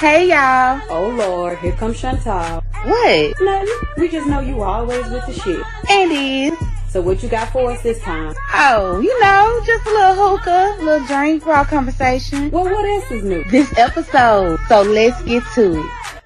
Hey y'all. Oh Lord, here comes Chantal. What? Nothing. We just know you always with the shit. And is. So what you got for us this time? Oh, you know, just a little hookah, a little drink, raw conversation. Well, what else is new? This episode. So let's get to it.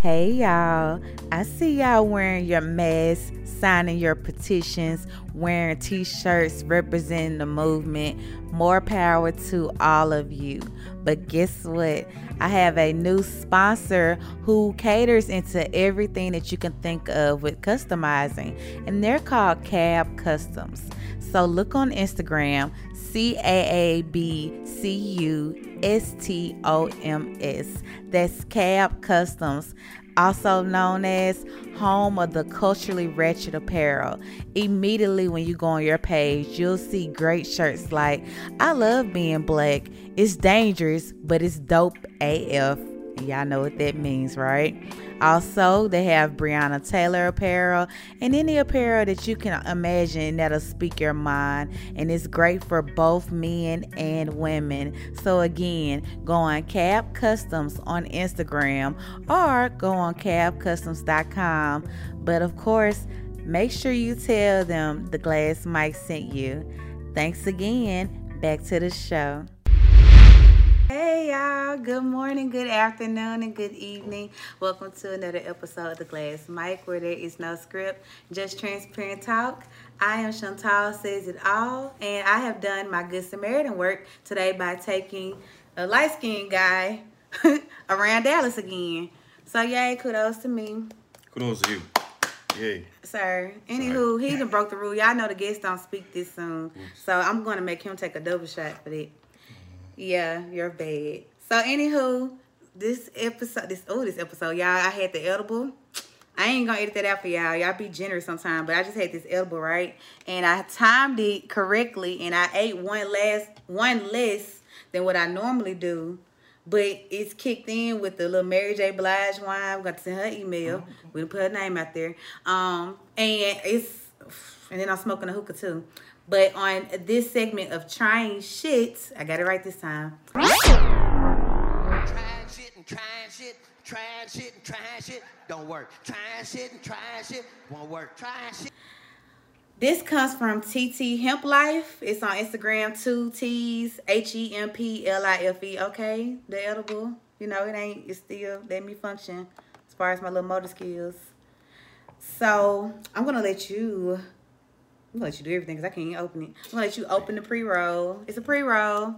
Hey y'all. I see y'all wearing your masks, signing your petitions, wearing t-shirts representing the movement. More power to all of you. But guess what? I have a new sponsor who caters into everything that you can think of with customizing, and they're called Cab Customs. So look on Instagram, C A A B C U S T O M S. That's Cab Customs, also known as Home of the Culturally wretched Apparel. Immediately when you go on your page, you'll see great shirts like I love being black. It's dangerous, but it's dope AF. Y'all know what that means, right? Also, they have Breonna Taylor apparel and any apparel that you can imagine that'll speak your mind. And it's great for both men and women. So, again, go on Cab Customs on Instagram or go on cabcustoms.com. But of course, make sure you tell them the Glass Mic sent you. Thanks again. Back to the show. Hey y'all, good morning, good afternoon, and good evening. Welcome to another episode of The Glass Mic where there is no script, just transparent talk. I am Chantal Says It All, and I have done my Good Samaritan work today by taking a light skinned guy around Dallas again. So, yay, kudos to me. Kudos to you. Yay. Sir. Anywho, he done broke the rule. Y'all know the guests don't speak this soon. So I'm gonna make him take a double shot for that. Yeah, you're bad. So anywho, this episode this oh this episode, y'all, I had the edible. I ain't gonna edit that out for y'all. Y'all be generous sometime, but I just had this edible, right? And I timed it correctly and I ate one last one less than what I normally do. But it's kicked in with the little Mary J. Blige wine. I'm gonna send her email. We put her name out there. Um, and it's and then I'm smoking a hookah too. But on this segment of trying shit, I got it right this time. Trying shit and trying shit, trying shit and trying shit, don't work. Trying shit and trying shit, won't work. Trying shit. This comes from TT Hemp Life. It's on Instagram, two T's, H E M P L I F E. Okay, the edible. You know, it ain't, it still let me function as far as my little motor skills. So I'm gonna let you, I'm gonna let you do everything because I can't open it. I'm gonna let you open the pre roll. It's a pre roll.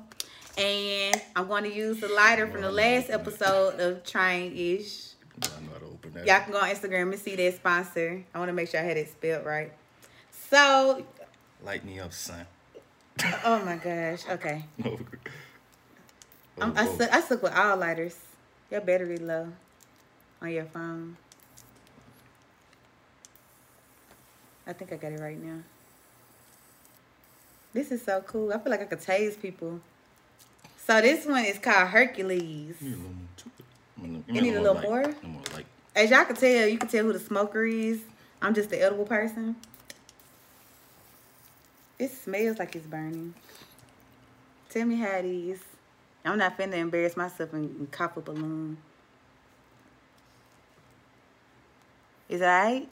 And I'm going to use the lighter from the last episode of Trying Ish. I know how open that. Y'all can go on Instagram and see that sponsor. I want to make sure I had it spelled right. So, Light me up, son. oh my gosh. Okay. Oh, no. I'm, oh, I, suck, I suck with all lighters. Your battery low on your phone. I think I got it right now. This is so cool. I feel like I could tase people. So this one is called Hercules. You need a little more to. I need a little light. more? As y'all can tell, you can tell who the smoker is. I'm just the edible person. It smells like it's burning. Tell me how it is. I'm not finna embarrass myself and, and cough a balloon. Is it alright?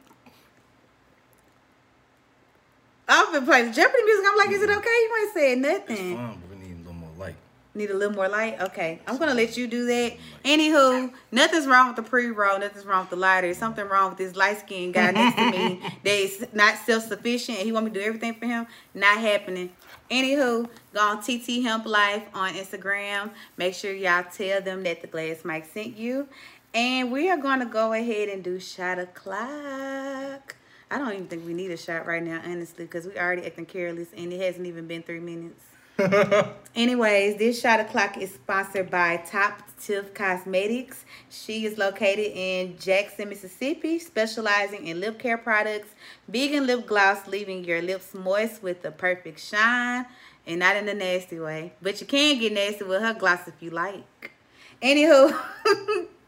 I've been playing Jeopardy music. I'm like, is it mm-hmm. okay? You ain't said It's nothing. fine, but we need a little more light. Need a little more light? Okay. I'm gonna let you do that. Anywho, nothing's wrong with the pre-roll, nothing's wrong with the lighter. There's something wrong with this light-skinned guy next to me that is not self-sufficient and he want me to do everything for him. Not happening. Anywho, go on TT Hemp Life on Instagram. Make sure y'all tell them that the glass mic sent you. And we are gonna go ahead and do shot o'clock. I don't even think we need a shot right now, honestly, because we already acting careless and it hasn't even been three minutes. Anyways, this shot o'clock is sponsored by Top Tiff Cosmetics. She is located in Jackson, Mississippi, specializing in lip care products, vegan lip gloss, leaving your lips moist with the perfect shine, and not in a nasty way. But you can get nasty with her gloss if you like. Anywho,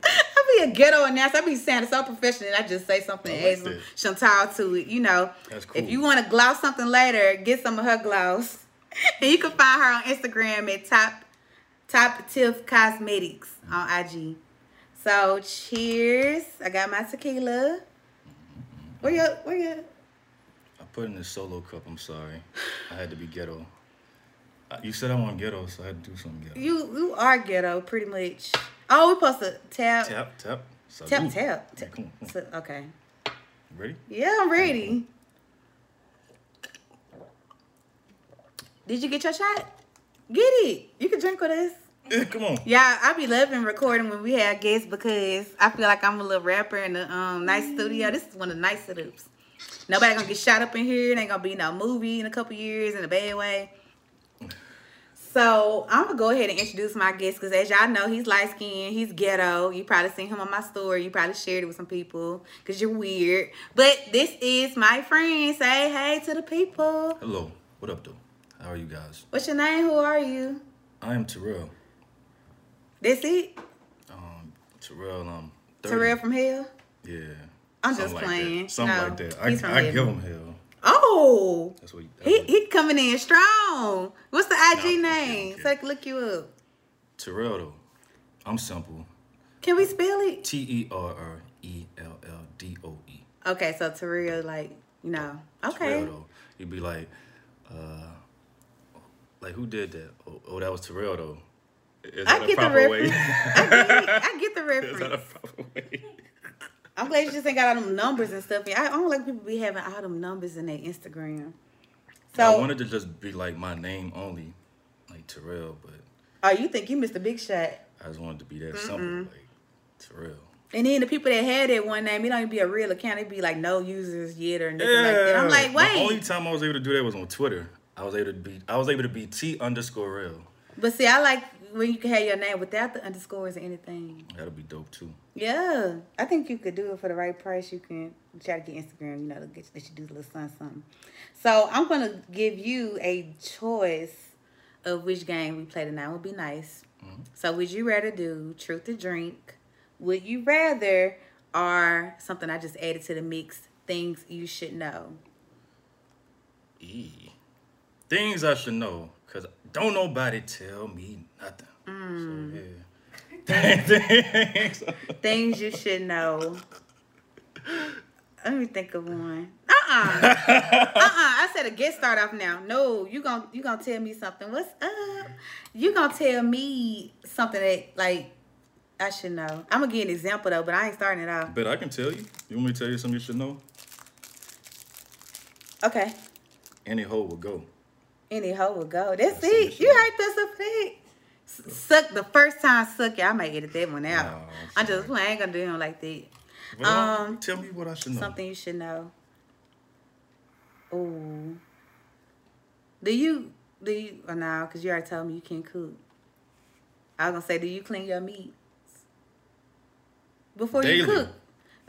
I be a ghetto announcer. I be saying it so professional. And I just say something I like add some. Chantal to it. You know, That's cool. if you want to gloss something later, get some of her gloss. and you can find her on Instagram at top top tiff cosmetics on IG. So cheers. I got my tequila. Where you where you I put in a solo cup. I'm sorry. I had to be ghetto. You said I want ghetto, so I had to do something ghetto. you you are ghetto pretty much. Oh, we supposed to tap Tap, tap. tap salute. tap. Yeah, on, come on. So- okay. Ready? Yeah, I'm ready. Did you get your shot? Get it. You can drink with us. Yeah, come on. Yeah, I be loving recording when we have guests because I feel like I'm a little rapper in the um nice studio. This is one of the nice setups. Nobody gonna get shot up in here. It ain't gonna be no movie in a couple years in a bad way. So I'm gonna go ahead and introduce my guest because as y'all know, he's light skinned, he's ghetto. You probably seen him on my story. You probably shared it with some people because you're weird. But this is my friend. Say hey to the people. Hello. What up, though? How are you guys? What's your name? Who are you? I am Terrell. This it? Um, Terrell. Um, 30. Terrell from hell? Yeah. I'm just like playing. That. Something No, like that. I, he's from I give him hell. Oh, That's what. That's he what he coming in strong. What's the IG name? So I can look you up. Terrell Doe. I'm simple. Can we spell it? T E R R E L L D O E. Okay, so Terrell, like you know. Okay. Terrell Doe. You'd be like, uh, like who did that? Oh, oh that was Terrell though. Is I that a get the proper reference. way? I get, I get the Is that a reference. I'm glad you just ain't got all them numbers and stuff. I don't like people be having all them numbers in their Instagram. So I wanted to just be like my name only, like Terrell, but oh, you think you missed a big shot? I just wanted to be that something like Terrell. And then the people that had that one name, it don't even be a real account. It be like no users yet or nothing like that. I'm like, wait. The only time I was able to do that was on Twitter. I was able to be I was able to be T underscore real. But see, I like when you can have your name without the underscores or anything. That'll be dope too. Yeah, I think you could do it for the right price. You can try to get Instagram, you know, to get let you do a little something, something. So I'm gonna give you a choice of which game we play tonight. Would be nice. Mm-hmm. So would you rather do truth or drink? Would you rather or something I just added to the mix? Things you should know. E. Things I should know, don't nobody tell me nothing. Mm. So yeah. Things. Things you should know. Let me think of one. Uh-uh. uh-uh. I said a get start off now. No, you gon' you gonna tell me something. What's up? You gonna tell me something that like I should know. I'm gonna give an example though, but I ain't starting it off. but I can tell you. You want me to tell you something you should know? Okay. Any hole will go. Any hoe will go. That's That's it. You shit. hyped us up for that. S- Suck the first time suck it. I might edit that one out. No, I'm just playing. I ain't gonna do him like that. Uh, Um, tell me what I should know. Something you should know. Ooh. Do you do you or now? Cause you already told me you can't cook. I was gonna say, do you clean your meats before you cook?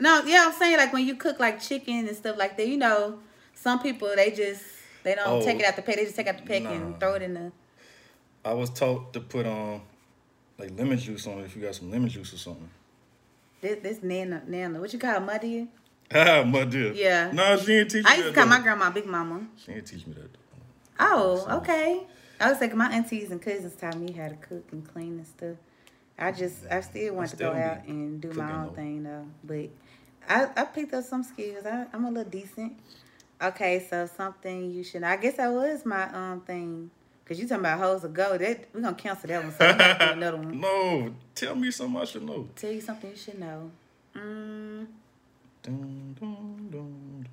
No, yeah, I'm saying like when you cook like chicken and stuff like that. You know, some people they just they don't Oh, take it out the pack. They just take out the pack nah. and throw it in the. I was taught to put on like lemon juice on it if you got some lemon juice or something. This, this nana, nana, what you call it, muddy? Ah, dear. Yeah. No, she didn't teach me I used to call my grandma Big Mama. She didn't teach me that. though. Oh, So- okay. I was like, my aunties and cousins taught me how to cook and clean and stuff. I just I still want to go out and do my own though. thing though. But I, I picked up some skills. I, I'm a little decent. Okay, so something you should. I guess that was my um thing. Cause you talking about hoes of go. That we gonna cancel that one. So we gotta do another one. No, tell me something I should know. Tell you something you should know. Mm, Dun, dun, dun,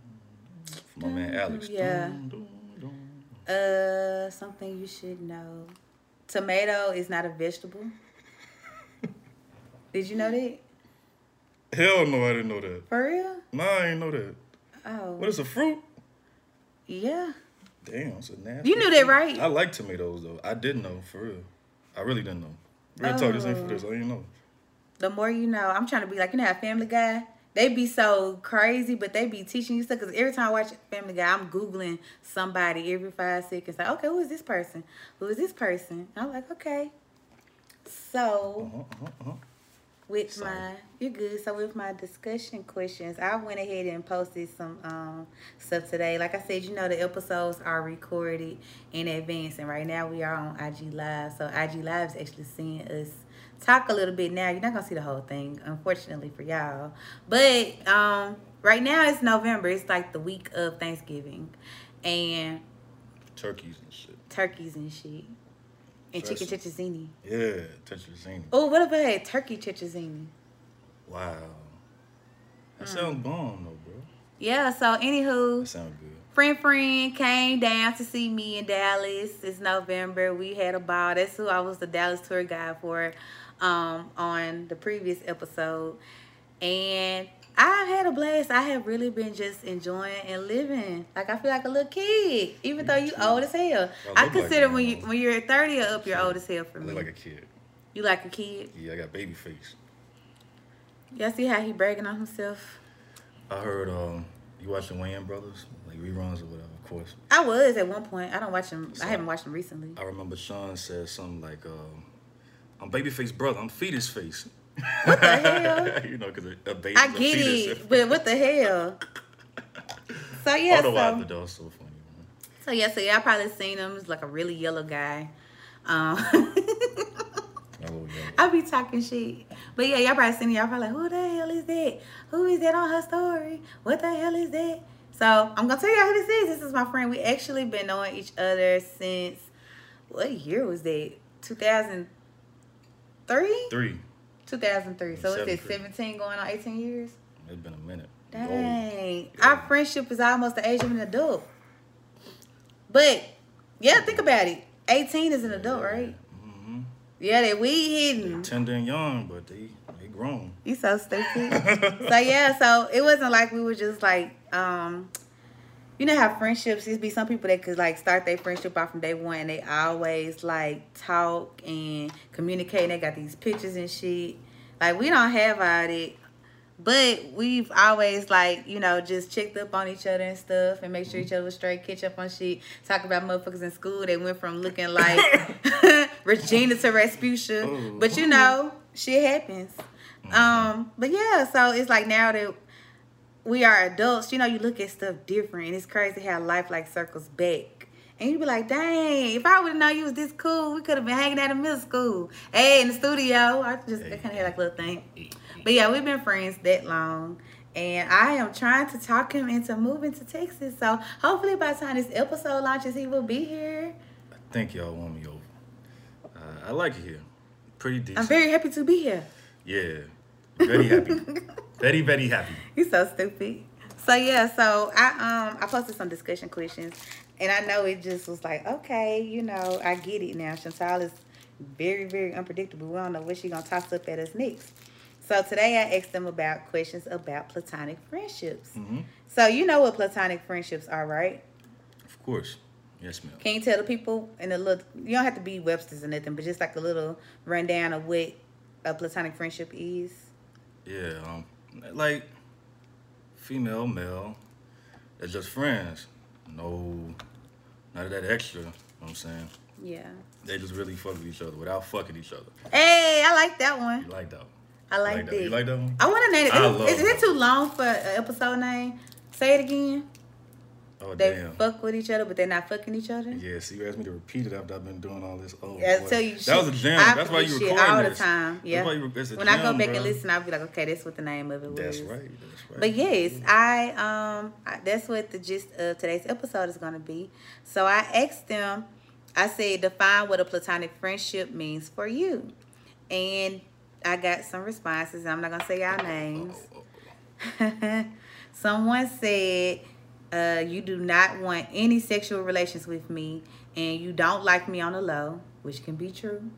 my man Alex. Yeah. Uh, something you should know. Tomato is not a vegetable. Did you know that? Hell no, I didn't know that. For real? Nah, I ain't know that. Oh. What is a fruit? Yeah. Damn, it's a nasty. You knew that, right? I like tomatoes though. I didn't know for real. I really didn't know. Real talk, this ain't for this. I didn't know. The more you know, I'm trying to be like, you know, Family Guy, they be so crazy, but they be teaching you stuff. Because every time I watch Family Guy, I'm Googling somebody every five seconds. Like, okay, who is this person? Who is this person? I'm like, okay. So, Uh-huh, uh-huh, uh-huh. With Sorry. my you're good. So with my discussion questions, I went ahead and posted some um stuff today. Like I said, you know the episodes are recorded in advance, and right now we are on IG Live. So IG Live is actually seeing us talk a little bit now. You're not gonna see the whole thing, unfortunately for y'all. But um right now it's November. It's like the week of Thanksgiving, and Turkeys and shit. turkeys and shit, and chicken Dressing. chichisini. Yeah, tetrazzini. Oh, what if I had turkey chichisini? Wow. That Mm. sounds bomb though, bro. Yeah. So anywho. That sounds good. friend friend came down to see me in Dallas. It's November. We had a ball. That's who I was the Dallas tour guide for um, on the previous episode. And I had a blast. I have really been just enjoying and living. Like I feel like a little kid, even though you old as hell. I I look like consider when you when you're 30 or up, you're old as hell for I me. look like a kid. you like a kid. Yeah, I got baby face. Y'all see how he bragging on himself? I heard um you watching Wayans Brothers, like reruns or whatever, of course. I was at one point. I don't watch him. I haven't watched them recently. I remember Shawn said something like, um, I'm babyface brother, I'm fetus face. What the hell? you know, because a, baby I get it, but what the hell? So yeah, Although I so, thought that was so funny. Man. so yeah, so y'all probably seen him. He's like a really yellow guy. Um, Oh. I be talking shit, but yeah, y'all probably seen him. Y'all probably like, who the hell is that? Who is that on her story? What the hell is that? So I'm gonna tell y'all who this is. This is my friend. We actually been knowing each other since what year was that? 2003. Three. 2003. So it's it 17 going on 18 years. It's been a minute. Dang. Yeah. Our friendship is almost the age of an adult. But yeah, think about it. 18 is an adult, right? Mm-hmm. Yeah, they weed hidden. Tender and young, but they they grown. You so stupid. so yeah, so it wasn't like we were just like, um, you know how friendships is be some people that could like start their friendship off from day one and they always like talk and communicate and they got these pictures and shit. Like we don't have all that. But we've always like, you know, just checked up on each other and stuff and make sure each other was straight, catch up on shit, talk about motherfuckers in school. They went from looking like Regina to Rasputia. But you know, shit happens. Um, but yeah, so it's like now that we are adults, you know, you look at stuff different. And it's crazy how life like circles back. And you'd be like, dang, if I would have known you was this cool, we could have been hanging out in middle school. Hey, in the studio. I just kind of had like a little thing. But yeah, we've been friends that long. And I am trying to talk him into moving to Texas. So hopefully by the time this episode launches, he will be here. I think y'all want me over. Uh, I like it here. Pretty decent. I'm very happy to be here. yeah. Very happy. very, very happy. He's so stupid. So yeah, so I um I posted some discussion questions, and I know it just was like, okay, you know, I get it now. Chantal is very very unpredictable. We don't know what she gonna toss up at us next. So today I asked them about questions about platonic friendships. hmm So you know what platonic friendships are, right? Of course. Yes, ma'am. Can you tell the people in a little? You don't have to be Webster's or nothing, but just like a little rundown of what a platonic friendship is. Yeah, um, like female, male, they're just friends. No, none of that extra. You know what I'm saying? Yeah. They just really fuck with each other without fucking each other. Hey, I like that one. You like that? one? I like, that. that. You like that one? I want to name it. I Is, love is it too long for an episode name? Say it again. Oh They damn. fuck with each other, but they're not fucking each other. Yeah, see, you asked me to repeat it after I've been doing all this. Oh, Yeah, tell you, that shit, was a jam. I That's why you recording all the this. time. Yeah. That's why you, When I go back bro. and listen, I'll be like, okay, that's what the name of it was. That's right. That's right. But yes, I um I, that's what the gist of today's episode is gonna be. So I asked them, I said, define what a platonic friendship means for you, and I got some responses. I'm not gonna say y'all names. Someone said, uh, you do not want any sexual relations with me, and you don't like me on the low, which can be true.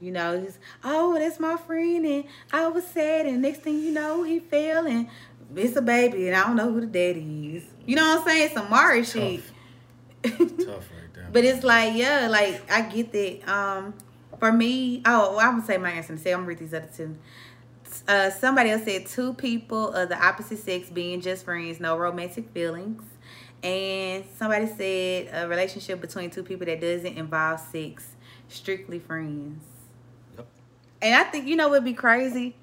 You know, it's, oh, that's my friend, and I was sad, and next thing you know, he fell, and it's a baby, and I don't know who the daddy is. You know what I'm saying? Some Maury shit. Tough right there. But it's like, yeah, like I get that. Um, for me, oh, well, I'm gonna say my answer and say I'm gonna read these other two. Uh, somebody else said two people of the opposite sex being just friends, no romantic feelings. And somebody said a relationship between two people that doesn't involve sex, strictly friends. Yep. And I think you know what'd be crazy?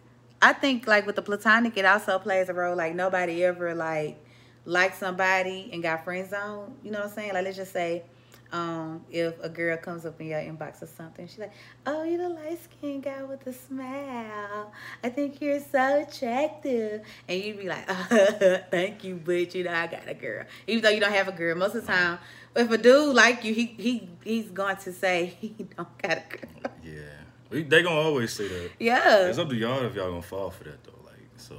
I think like with the platonic, it also plays a role. Like nobody ever like liked somebody and got friend zone. You know what I'm saying? Like let's just say, um, if a girl comes up in your inbox or something, she's like, "Oh, you're the light skinned guy with the smile. I think you're so attractive," and you'd be like, "Thank you, but you know I got a girl." Even though you don't have a girl, most of the time, if a dude like you, he he he's going to say he don't got a girl. Yeah, they gonna always say that. Yeah. It's up to y'all if y'all gonna fall for that though. Like so.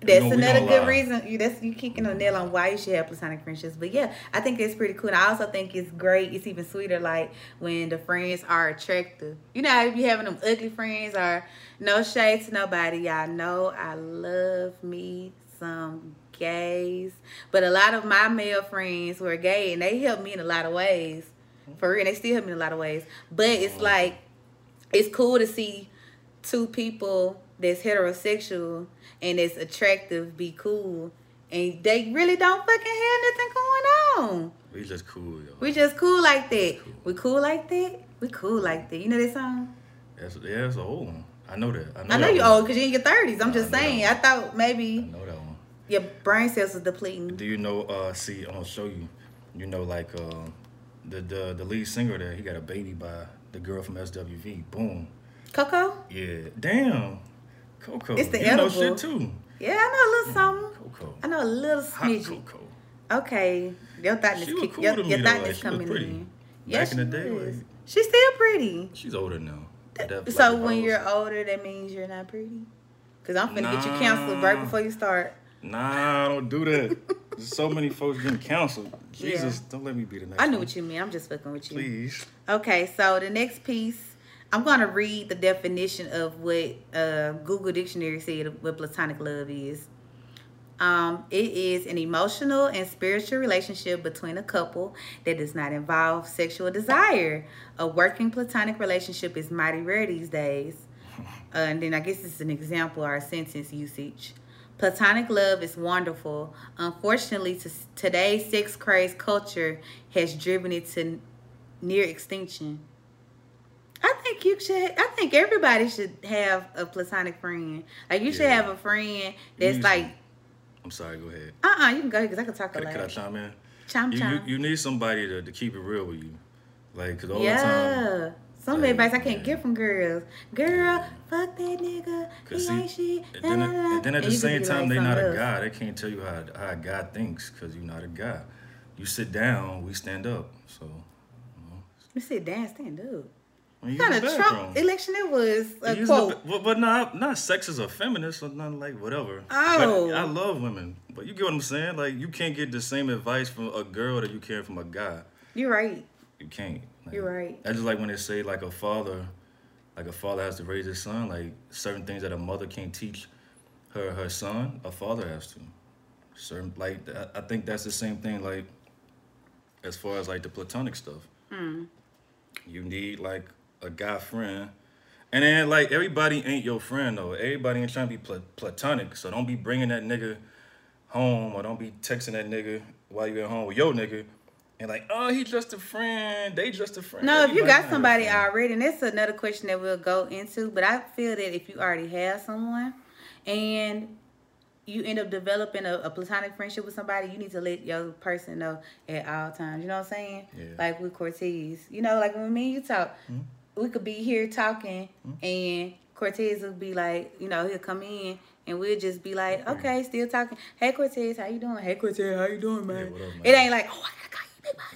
That's gonna- another good lie. reason. You that's you kicking a nail on why you should have platonic friendships. But yeah, I think it's pretty cool. And I also think it's great. It's even sweeter, like when the friends are attractive. You know if you having them ugly friends or no shade to nobody. Y'all know I love me some gays, but a lot of my male friends were gay, and they helped me in a lot of ways. For real, they still help me in a lot of ways. But it's mm-hmm. like it's cool to see two people that's heterosexual and it's attractive be cool and they really don't fucking have nothing going on. We just cool, yo. We just cool like that. We cool like that. We cool like that. You know that song? That's, yeah, that's a old one. I know that. I know, I know you one. old because you're in your thirties. I'm just I saying. I thought I maybe know that one. your brain cells was depleting. Do you know? Uh, see, I'm gonna show you. You know, like uh, the the the lead singer there. He got a baby by the girl from SWV. Boom. Coco? Yeah. Damn. Coco. It's the you know edible. shit too. Yeah, I know a little something. Coco. I know a little Hot smidgy. Coco. Okay, your thoughtness She was cool your, your though, thoughtness like, coming pretty. in. Back in the she day, like- she's still pretty. She's older now. That- So like when hoes. you're older, that means you're not pretty. Cause I'm finna get you Nah. canceled right before you start. Nah, don't do that. There's so many folks getting canceled. Jesus, don't let me be the next I knew one. what you mean. I'm just fucking with you. Please. Okay, so the next piece, I'm gonna read the definition of what uh, Google Dictionary said what platonic love is. Um, it is an emotional and spiritual relationship between a couple that does not involve sexual desire. A working platonic relationship is mighty rare these days. Uh, and then I guess this is an example or sentence usage. Platonic love is wonderful. Unfortunately, to today's sex crazed culture has driven it to near extinction. I think you should. I think everybody should have a platonic friend. Like you should have a friend that's like, I'm sorry, go ahead. uh, uh you can go ahead because I can talk a Could, could I lot. chime in? Chime You, you, chime. you need somebody to, to keep it real with you. Like, cause all the time. Yeah. Some Like, advice I can't get from girls. Girl, fuck that nigga. He see, ain't shit. and then, and then at the same time, like they not something a guy. They can't tell you how, how a guy thinks because you're not a guy. You sit down, we stand up. So, you know, You sit down, stand up. Kind of Trump election it was? A quote. the- but, but not not sexist or feminist or nothing like whatever. Oh. But I love women, but you get what I'm saying. Like you can't get the same advice from a girl that you can from a guy. You're right. You can't. Like, You're right. That's just like when they say like a father, like a father has to raise his son. Like certain things that a mother can't teach her her son, a father has to. Certain like I- think that's the same thing. Like as far as like the platonic stuff, hmm. you need like a guy friend. And then like everybody ain't your friend though. Everybody ain't trying to be pla- platonic. So don't be bringing that nigga home or don't be texting that nigga while you at home with your nigga. And like, oh, he just a friend. They just a friend. No, if you got somebody already, and that's another question that we'll go into. But I feel that if you already have someone and you end up developing a, a platonic friendship with somebody, you need to let your person know at all times. You know what I'm saying? Yeah. Like with Cortez. You know, like when me and you talk, Hmm? We could be here talking and Cortez will be like, you know, he'll come in and we'll just be like, okay, still talking. Hey Cortez, how you doing? Hey Cortez, how you doing, man? what up, man? It ain't like, oh, I gotta call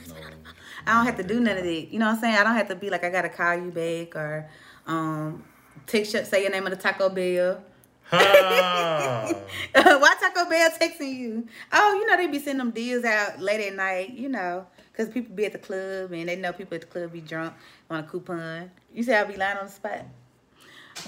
you back. No. I don't have to do none of that. You know what I'm saying? I don't have to be like I gotta call you back or um text say your name of the Taco Bell. Why Taco Bell texting you? Oh, you know they be sending them deals out late at night. You know, cause people be at the club and they know people at the club be drunk on a coupon. You say I'll be lying on the spot.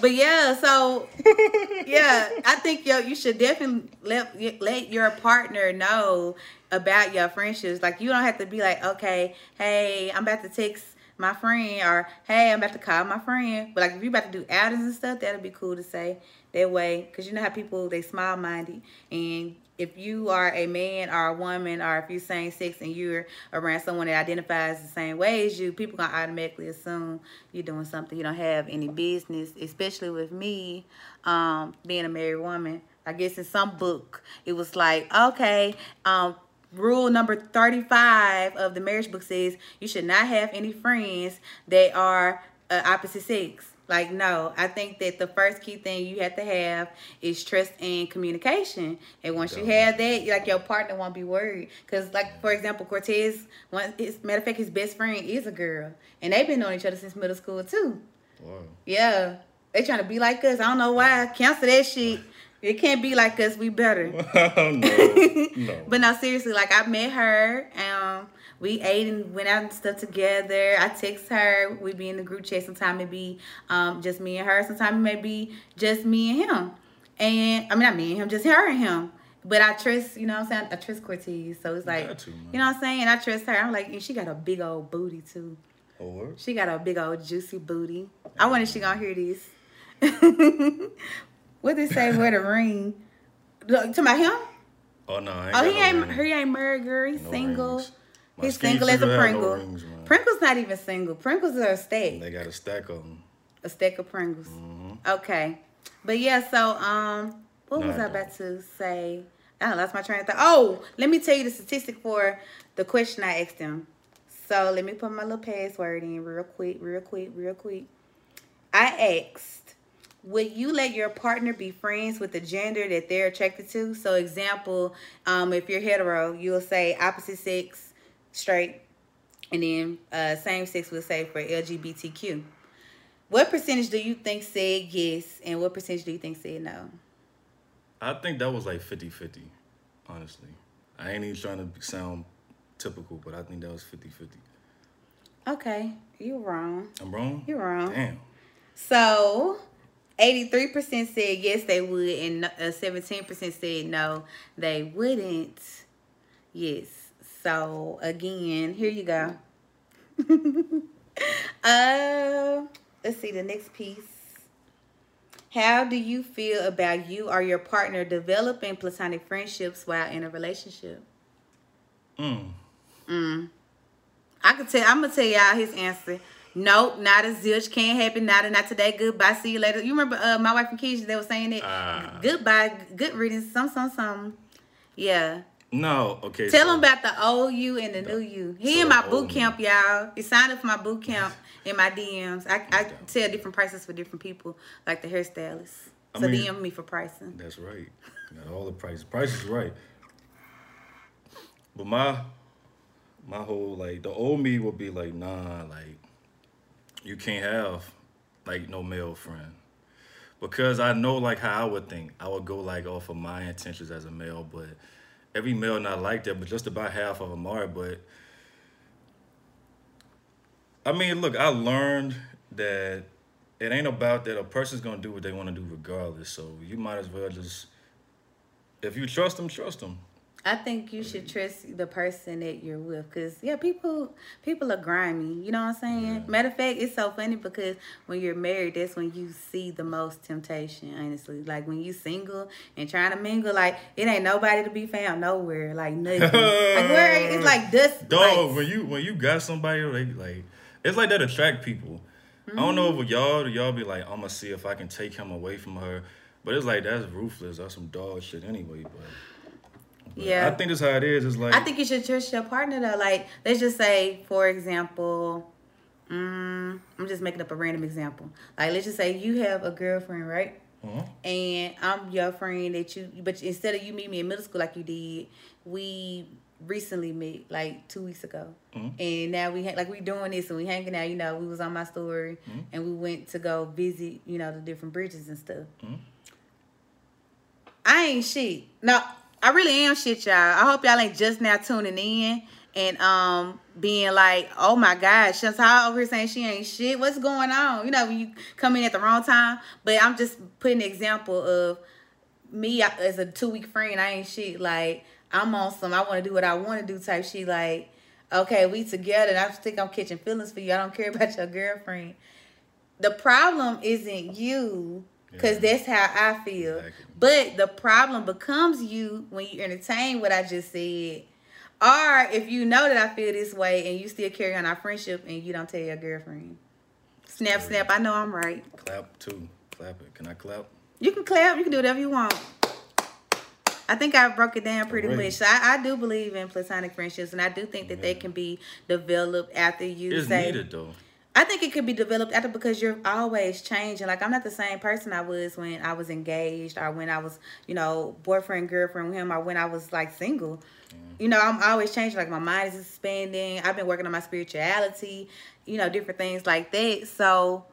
But yeah, so yeah, I think yo you should definitely let let your partner know about your friendships. Like you don't have to be like, okay, hey, I'm about to text my friend, or hey, I'm about to call my friend. But like if you about to do outings and stuff, that'd be cool to say that way, cause you know how people they small minded and if you are a man or a woman or if you're same sex and you're around someone that identifies the same way as you, people gonna automatically assume you're doing something you don't have any business, especially with me, um, being a married woman. I guess in some book it was like, okay, um, rule number 35 of the marriage book says you should not have any friends that are uh, opposite sex. Like, no, I think that the first key thing you have to have is trust and communication. And once you have that, like your partner won't be worried. Because, like, for example, Cortez, one, his, matter of fact, his best friend is a girl. And they've been knowing each other since middle school, too. Wow. Yeah. They trying to be like us. I don't know why. Cancel that shit. It can't be like us. We better. no, no. But no, seriously, like I met her. Um, we ate and went out and stuff together. I text her. We be in the group chat. Sometimes it be um just me and her. Sometimes it may be just me and him. And I mean not me and him, just her and him. But I trust, you know what I'm saying? I trust Cortez. So it's like you know what I'm saying? I trust her. I'm like, and she got a big old booty too. Oh, word? She got a big old juicy booty. I wonder if she gonna hear this. what did it say? where the ring. Look, To my him? Oh no, I ain't Oh, he ain't he ain't married, girl. He's No single. rings. My He's single as a had no Pringle. rings. Pringle's not even single. Pringles are a stack. They got a stack of them. A stack of Pringles. Mm-hmm. Okay. But yeah, so um what was I about to say? I lost my train of thought. Oh, let me tell you the statistic for the question I asked him. So let me put my little password in real quick, real quick, real quick. I asked, would you let your partner be friends with the gender that they're attracted to? So example, um, if you're hetero, you'll say opposite sex, straight, and then uh, same sex would say for LGBTQ. What percentage do you think said yes, and what percentage do you think said no? I think that was like 50-50, honestly. I ain't even trying to sound typical, but I think that was 50-50. Okay, you're wrong. I'm wrong? You're wrong. Damn. So, 83% said yes, they would, and uh, 17% said no, they wouldn't. Yes. So, again, here you go. uh, let's see the next piece. How do you feel about you or your partner developing platonic friendships while in a relationship? Mm. I could tell. I'm gonna tell y'all his answer. Nope, not a zilch. Can't happen. Not a not today. Goodbye. See you later. You remember uh, my wife and Keisha? They were saying it. Ah. Goodbye. Good riddance. Some, some, some. Yeah. No, okay. Tell so- him about the old you and the new you. He so in my boot camp, y'all. He signed up for my boot camp in my DMs. I, I tell different prices for different people, like the hairstylists. I So mean- DM me for pricing. That's right. Got all the prices. Price is right. But my my whole like the old me would be like, nah, like you can't have like no male friend. Because I know like how I would think. I would go like off of my intentions as a male, but every male not like that, but just about half of them are, but I mean, look, I learned that it ain't about that a person's gonna do what they want to do regardless. So you might as well just, if you trust them, trust them. I think you should trust the person that you're with, cause yeah, people people are grimy. You know what I'm saying? Matter of fact, it's so funny because when you're married, that's when you see the most temptation. Honestly, like when you single and trying to mingle, like it ain't nobody to be found nowhere. Like nothing. like where it's like dust. Dog, mites. when you when you got somebody like like, it's like that attract people. I don't know mm-hmm. if y'all y'all be like, I'm gonna see if I can take him away from her, but it's like that's ruthless. That's some dog shit anyway. But Yeah. I think that's how it is. It's like I think you should trust your partner though. Like, let's just say, for example, mm, I'm just making up a random example. Like, let's just say you have a girlfriend, right? Mhm. And I'm your friend that you, but instead of you meet me in middle school like you did, we recently met like two weeks ago, and now we ha- like we doing this and we hanging out. You know, we was on my story and we went to go visit, you know, the different bridges and stuff. I ain't shit. No, I really am shit, y'all. I hope y'all ain't just now tuning in and um being like, oh my gosh, Chantal over here saying she ain't shit. What's going on? You know, you come in at the wrong time. But I'm just putting an example of me as a two week friend. I ain't shit. Like I'm on some. I want to do what I want to do type shit. Like okay, we together. And I think I'm catching feelings for you. I don't care about your girlfriend. The problem isn't you Cause Yeah. that's how I feel. Exactly. But the problem becomes you when you entertain what I just said. Or if you know that I feel this way and you still carry on our friendship and you don't tell your girlfriend. Snap, True. snap, I know I'm right. Clap too. Clap it. Can I clap? You can clap, you can do whatever you want. I think I broke it down pretty Alright. much. So I, I do believe in platonic friendships and I do think that they can be developed after you It's say needed though. I think it could be developed after because you're always changing. Like I'm not the same person I was when I was engaged or when I was, you know, boyfriend, girlfriend with him or when I was like single. You know, I'm always changing. Like my mind is expanding. I've been working on my spirituality, you know, different things like that. So,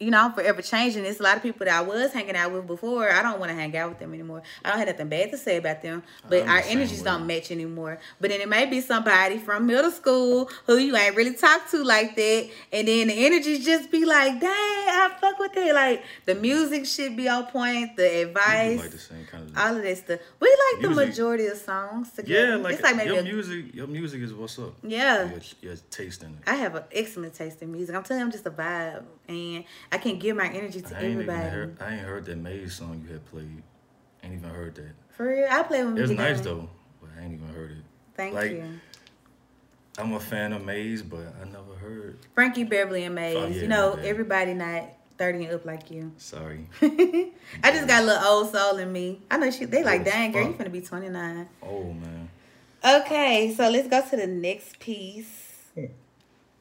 you know, I'm forever changing. It's a lot of people that I was hanging out with before. I don't want to hang out with them anymore. I don't have nothing bad to say about them, but I'm our the energies way. don't match anymore. But then it may be somebody from middle school who you ain't really talked to like that, and then the energies just be like, dang, I fuck with it. Like the music should be on point, the advice, like the kind of. all of that stuff. We like the majority of songs together. yeah, like, it's like maybe your a- music. Your music is what's up. Yeah. Your, your taste in it. I have an excellent taste in music. I'm telling you, I'm just a vibe, and I can't give my energy to I ain't everybody. heard. I ain't heard that Maze song you had played. Ain't even heard that. For real, I play with It was nice though, but I ain't even heard it. Thank Like- you. I'm a fan of Maze, but I never heard. Frankie Beverly and Maze. Oh, yeah, you know, everybody not 30 and up like you. Sorry. I just got a little old soul in me. I know she they like, Old dang girl, you finna be 29. Oh man. Okay, so let's go to the next piece.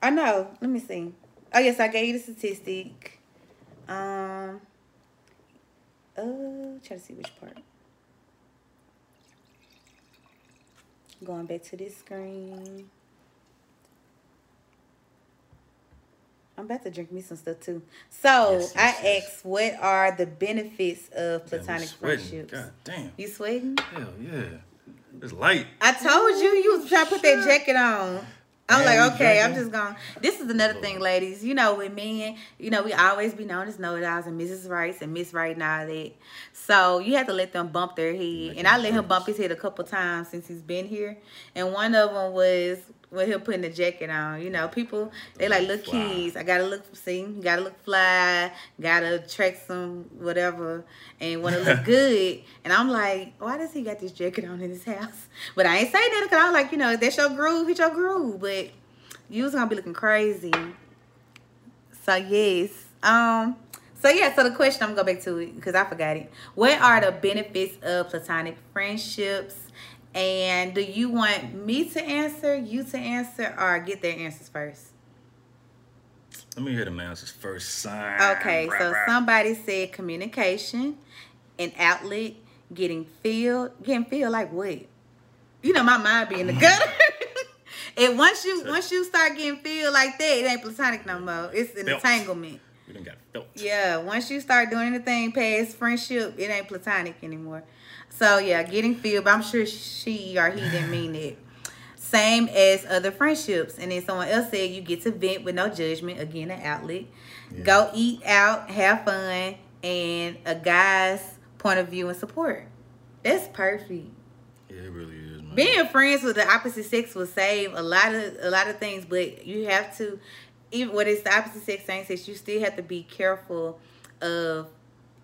Oh no, let me see. Oh yes, I gave you the statistic. Um uh try to see which part. Going back to this screen. I'm about to drink me some stuff too. So Yes, yes, I yes. asked, what are the benefits of platonic sweating. friendships? God damn. You sweating? Hell yeah. It's light. I told you you was trying to put that jacket on. I'm like, okay, I'm just going. This is another thing, ladies. You know, with men, you know, we always be known as know it alls and Mrs. Rice and Miss Right and all that. So you have to let them bump their head. And I let him bump his head a couple times since he's been here. And one of them was with him putting the jacket on. You know, people they like look Fly. kids. I gotta look see, gotta look fly, gotta attract some whatever, and want to look good. And I'm like, why does he got this jacket on in his house? But I ain't say that because I'm like, you know, that's your groove, hit your groove. But you was gonna be looking crazy. So yes, um. So yeah, so the question I'm gonna go back to it because I forgot it. What are the benefits of platonic friendships? And do you want me to answer, you to answer, or get their answers first? Let me hear the answers first. Sign. Okay, so somebody said communication, an outlet, getting filled, getting filled like what? You know, my mind be in the gutter. and once you once you start getting filled like that, it ain't platonic no more. It's an Felt. entanglement. We done got felt. Yeah, once you start doing anything past friendship, it ain't platonic anymore. So yeah, getting filled, but I'm sure she or he didn't mean it. Same as other friendships. And then someone else said you get to vent with no judgment. Again, an outlet. Yeah. Go eat out, have fun, and a guy's point of view and support. That's perfect. Yeah, it really is, man. Being friends with the opposite sex will save a lot of a lot of things, but you have to even what it's the opposite sex same sex, you still have to be careful of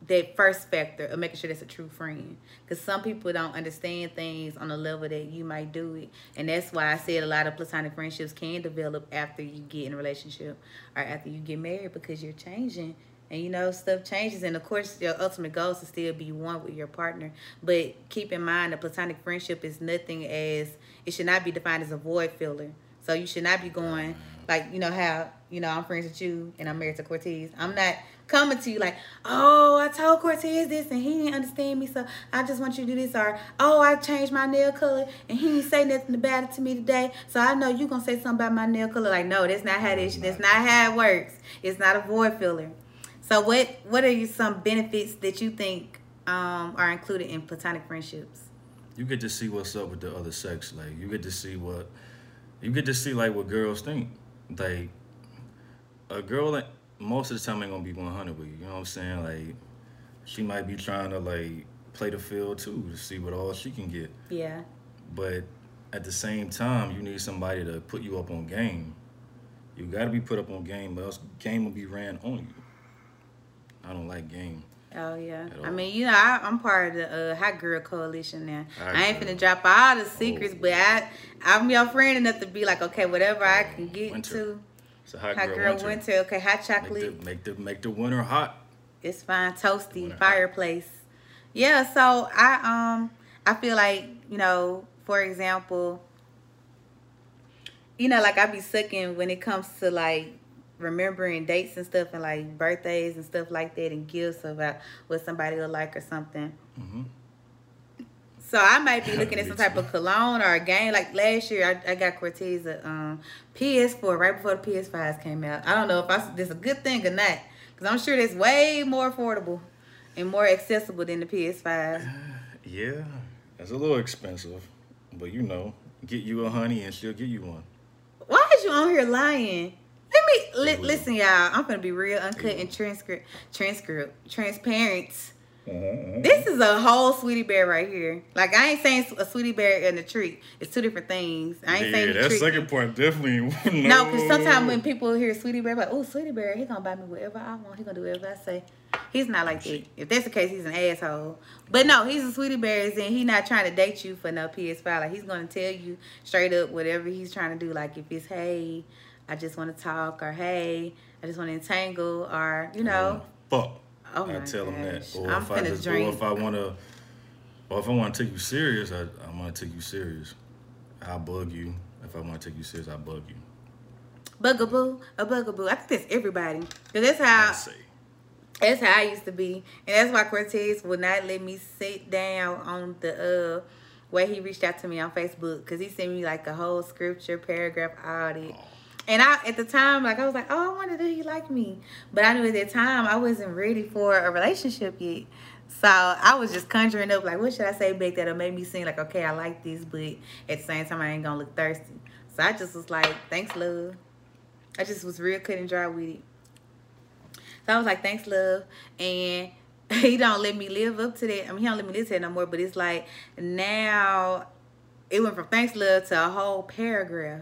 that first factor of making sure that's a true friend. Because some people don't understand things on the level that you might do it. And that's why I said a lot of platonic friendships can develop after you get in a relationship or after you get married because you're changing. And you know, stuff changes. And of course, your ultimate goal is to still be one with your partner. But keep in mind, a platonic friendship is nothing as, it should not be defined as a void filler. So you should not be going, like, you know, how, you know, I'm friends with you and I'm married to Cortez. I'm not coming to you like, oh, I told Cortez this and he didn't understand me, so I just want you to do this. Or, oh, I changed my nail color and he didn't say nothing about it to me today, so I know you going to say something about my nail color. Like, no, that's not how this, that's not how it works. It's not a void filler. So what, what are you, some benefits that you think um, are included in platonic friendships? you get to see what's up with the other sex. Like you get to see what you get to see like what girls think. Like a girl that most of the time ain't gonna be one hundred with you. You know what I'm saying? Like she might be trying to like play the field too to see what all she can get. Yeah. But at the same time, you need somebody to put you up on game. You got to be put up on game, or else game will be ran on you. I don't like game. Oh yeah. I mean, you know, I, I'm part of the uh, Hot Girl Coalition now. Hot I ain't finna drop all the secrets, Oh. but I I'm your friend enough to be like, okay, whatever I can get Winter. to. A hot, Hot girl, girl winter. winter. Okay, hot Make chocolate. the, make the make the winter hot. It's fine. Toasty Winter hot. fireplace. Yeah. So I um I feel like you know, for example, you know, like I be sucking when it comes to like remembering dates and stuff and like birthdays and stuff like that and gifts about what somebody will like or something. hmm So I might be looking at some type of cologne or a game. Like last year, I, I got Cortez a um, PS4 right before the PS5s came out. I don't know if I, this is a good thing or not, because I'm sure it's way more affordable and more accessible than the PS5. Yeah, it's a little expensive, but you know, get you a honey and she'll get you one. Why is you on here lying? Let me li- listen, y'all. I'm gonna be real, uncut, and transcript, transcript, transparent. Mm-hmm, mm-hmm. This is a whole sweetie bear right here. Like I ain't saying a sweetie bear and a treat. It's two different things. I ain't yeah, saying that second part definitely no. No, because sometimes when people hear Sweetie Bear, like, oh, Sweetie Bear, he gonna buy me whatever I want. He gonna do whatever I say. He's not like that. If that's the case, he's an asshole. But no, he's a Sweetie Bear, and he not trying to date you for no PS5. Like he's gonna tell you straight up whatever he's trying to do. Like if it's hey, I just want to talk, or hey, I just want to entangle, or you know, oh, fuck. Oh I tell them that, or I'm if I just, or if I wanna, or if I want to take you serious, I I want to take you serious. I'll bug you. If I want to take you serious, I bug you. bugaboo, a bugaboo. I think that's everybody, cause that's how. That's how I used to be. And that's why Cortez would not let me sit down on the uh way he reached out to me on Facebook because he sent me like a whole scripture paragraph audit. And I at the time, like I was like, oh, I wonder did he like me? But I knew at that time I wasn't ready for a relationship yet. So I was just conjuring up like, what should I say back that'll make me seem like, okay, I like this, but at the same time I ain't gonna look thirsty. So I just was like, thanks, love. I just was real cut and dry with it. So I was like, thanks, love. And he don't let me live up to that. I mean, he don't let me live to that no more. But it's like now it went from thanks, love to a whole paragraph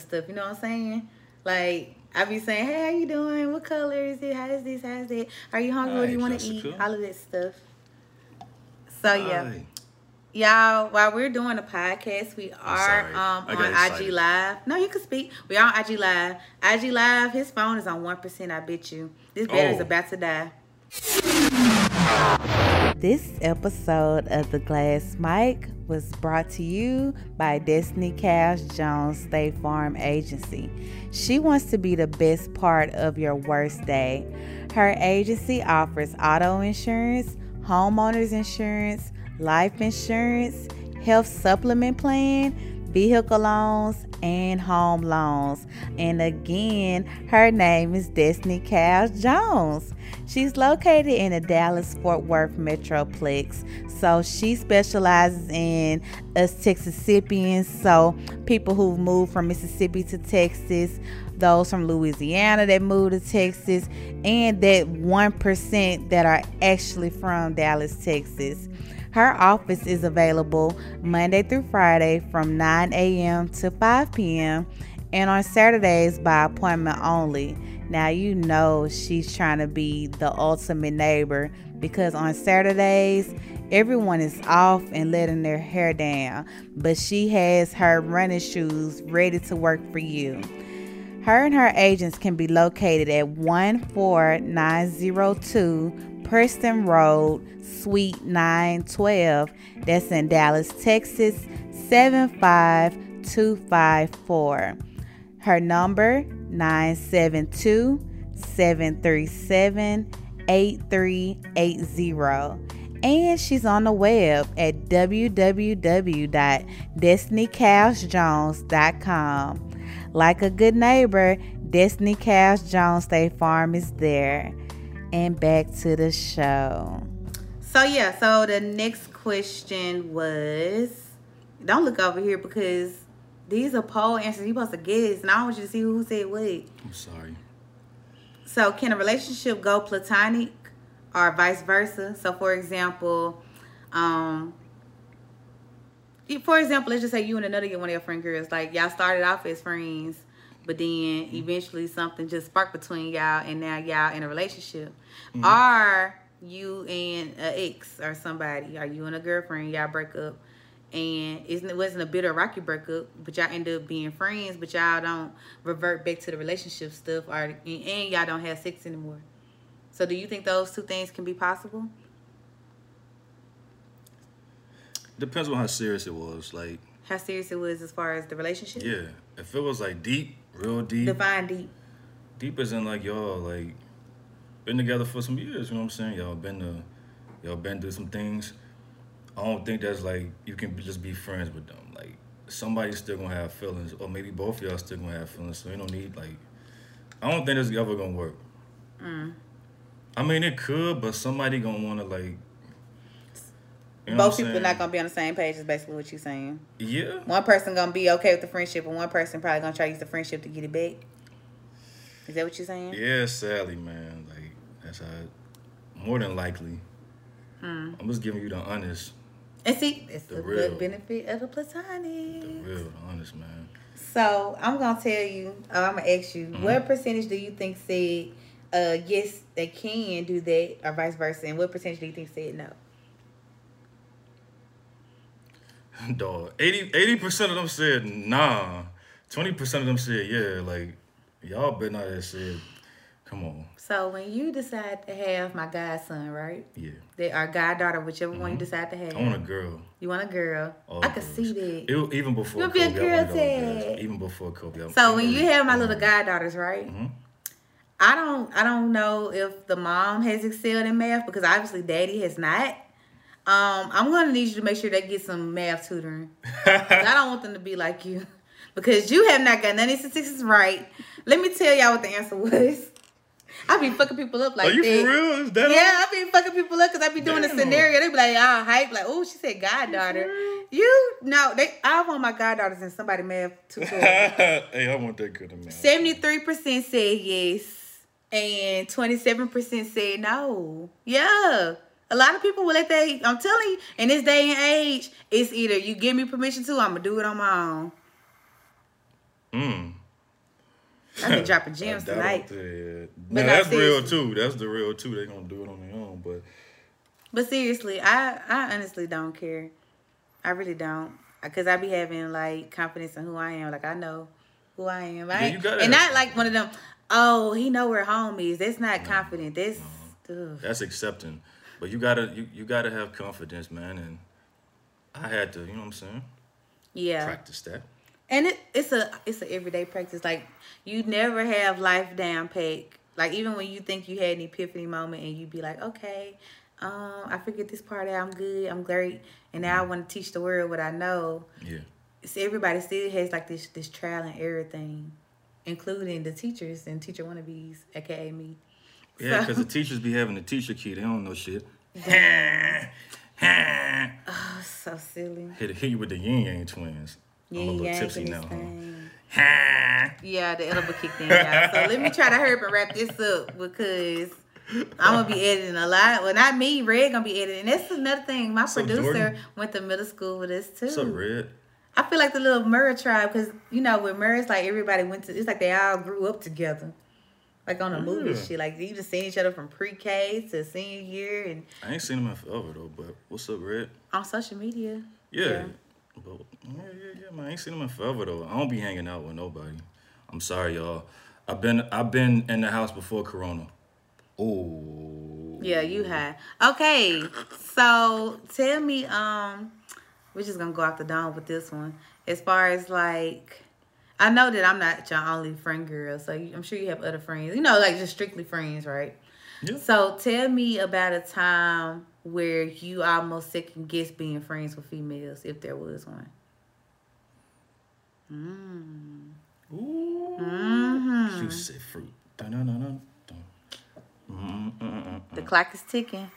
stuff. You know what I'm saying? Like I be saying, hey, how you doing? What color is it? How is this? How's that? Are you hungry? what do you want to eat? All of that stuff. So yeah. Y'all, while we're doing the podcast, we are um, on IG. Live. No, you can speak. We are on IG Live. IG Live, his phone is on 1%, I bet you. This battery's Oh. about to die. This episode of The Glass Mic was brought to you by Destiny Cash Jones State Farm Agency. She wants to be the best part of your worst day. Her agency offers auto insurance, homeowners insurance, life insurance, health supplement plan, vehicle loans, and home loans. And again, her name is Destiny Cash Jones. She's located in the Dallas Fort Worth Metroplex. So she specializes in us Texasipians, so people who've moved from Mississippi to Texas, those from Louisiana that moved to Texas, and that 1% that are actually from Dallas, Texas. Her office is available Monday through Friday from 9 a.m. to 5 p.m. and on Saturdays by appointment only. Now, you know she's trying to be the ultimate neighbor because on Saturdays, everyone is off and letting their hair down, but she has her running shoes ready to work for you. Her and her agents can be located at 14902 Preston Road, Suite 912. That's in Dallas, Texas 75254. Her number 972 737 8380. And she's on the web at www.destinycashjones.com. Like a good neighbor, Destiny Cash Jones State Farm is there. And back to the show. So yeah, so the next question was don't look over here because these are poll answers. You supposed to guess, and I want you to see who said what. I'm sorry. So can a relationship go platonic or vice versa? So for example, um for example, let's just say you and another get one of your friend girls, like y'all started off as friends, but then mm-hmm. eventually something just sparked between y'all and now y'all in a relationship. Mm-hmm. Or you and an ex or somebody, or you and a girlfriend, y'all break up, and it wasn't a bitter rocky breakup, but y'all end up being friends, but y'all don't revert back to the relationship stuff, or and y'all don't have sex anymore. So, do you think those two things can be possible? Depends on how serious it was. Like, How serious it was as far as the relationship? yeah, if it was like deep, real deep, Define deep. deep as in like y'all like been together for some years. You know what I'm saying? Y'all been to, y'all been through some things. I don't think that's like you can just be friends with them. Like somebody's still gonna have feelings, or maybe both of y'all still gonna have feelings. So you don't need like. I don't think this is ever gonna work. Mm. I mean, it could, but somebody gonna wanna like. You know Both people saying? not gonna be on the same page. Is basically what you're saying. Yeah. One person gonna be okay with the friendship, and one person probably gonna try to use the friendship to get it back. Is that what you're saying? Yeah, sadly, man. Like that's how. It, more than likely. Hmm. I'm just giving you the honest, And see, it's The the, real. good benefit of the platonic. the real, the honest man. So I'm gonna tell you. Oh, I'm gonna ask you. Mm-hmm. What percentage do you think said uh, yes they can do that, or vice versa? And what percentage do you think said no? Dog, 80 percent of them said nah. Twenty percent of them said yeah. Like y'all better not have said, come on, So when you decide to have my godson, right? yeah. They our goddaughter, whichever one you decide to have. Mm-hmm. I want a girl. You want a girl? all I girls. see that. It- even before You'll be a girl dad. Even before Kobe. So I when you have my little goddaughters, right? Mhm. I don't I don't know if the mom has excelled in math because obviously daddy has not. Um, I'm gonna need you to make sure they get some math tutoring. I don't want them to be like you. Because you have not got none of statistics right. Let me tell y'all what the answer was. I be fucking people up like Are you that. for real? Is that Yeah, I be fucking people up because I be doing Damn. scenario. They be like, ah, hype, like, oh, she said goddaughter. You no, they I want my goddaughters in somebody math tutorial. hey, I want that good man. Seventy-three percent said yes, and twenty-seven percent said no. Yeah, a lot of people will let they. I'm telling you, in this day and age, it's either you give me permission to, I'm gonna do it on my own. Mm. I've been dropping I gems tonight. it. But no, that's real too. That's the real too. They're gonna do it on their own, but But seriously, I I honestly don't care. I really don't, cause I be having like confidence in who I am. Like I know who I am. I Yeah, you gotta and have not like one of them. Oh, he know where home is. That's not confident. That's ugh. that's accepting. But you gotta you, you gotta have confidence, man. And I had to, you know what I'm saying? yeah. Practice that. And it, it's a it's an everyday practice. Like you never have life down peg. Like even when you think you had an epiphany moment and you'd be like, okay, um, I figured this part out. I'm good. I'm great. And now I want to teach the world what I know. Yeah. So everybody still has like this this trial and error thing, including the teachers and teacher wannabes, aka me. Yeah, So- because the teachers be having the teacher key. They don't know shit. Oh, so silly. Hit, hit you with the Ying Yang Twins. I'm a little tipsy now, huh? Yeah, the edible kicked in, y'all. So let me try to hurry up and wrap this up because I'm gonna be editing a lot. Well, not me, Red gonna be editing. That's another thing. My up, producer Jordan? went to middle school with us too. Up, Red? I feel like the little Murrah tribe because you know with Murrah, it's like everybody went to. It's like they all grew up together, like on a movie Yeah. shit. Like you just seen each other from pre-K to senior year and I ain't seen him in forever though. But what's up, Red? on social media. Yeah. Yeah. But yeah, yeah, yeah, man. I ain't seen him in forever though. I don't be hanging out with nobody. I'm sorry, y'all. I've been I've been in the house before Corona. Oh. Yeah, you had. Okay, so tell me, um, we're just gonna go off the dome with this one. As far as like, I know that I'm not your only friend girl, so I'm sure you have other friends. You know, like just strictly friends, right? Yeah. So tell me about a time where you almost second guess being friends with females, if there was one. Ooh. Mm-hmm. Juicy fruit. Dun-dun-dun-dun. Mm-mm-mm-mm. The clock is ticking.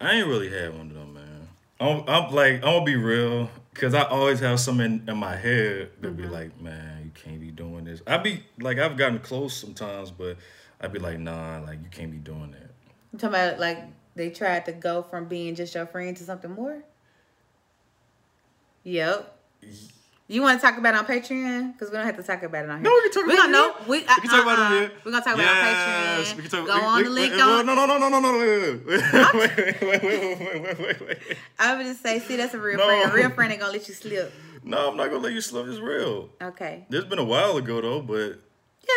I ain't really had one of them, man. I'm, I'm like, I'm gonna be real, cause I always have something in, in my head that be mm-hmm. like, man, you can't be doing this. I be like, I've gotten close sometimes, but I'd be like, nah, like you can't be doing that. You talking about like they tried to go from being just your friend to something more? Yep. You want to talk about it on Patreon? Because we don't have to talk about it on here. No, we can talk about it. No, we, uh, we can talk about it here. We're gonna talk about it on Patreon. We can talk, Go on the link. No, no, no, no, no, no, no. Wait, wait, wait, wait, wait, wait, wait. I would just say, see, that's a real no. friend. A real friend ain't gonna let you slip. No, I'm not gonna let you slip. It's real. Okay. This has been a while ago though, but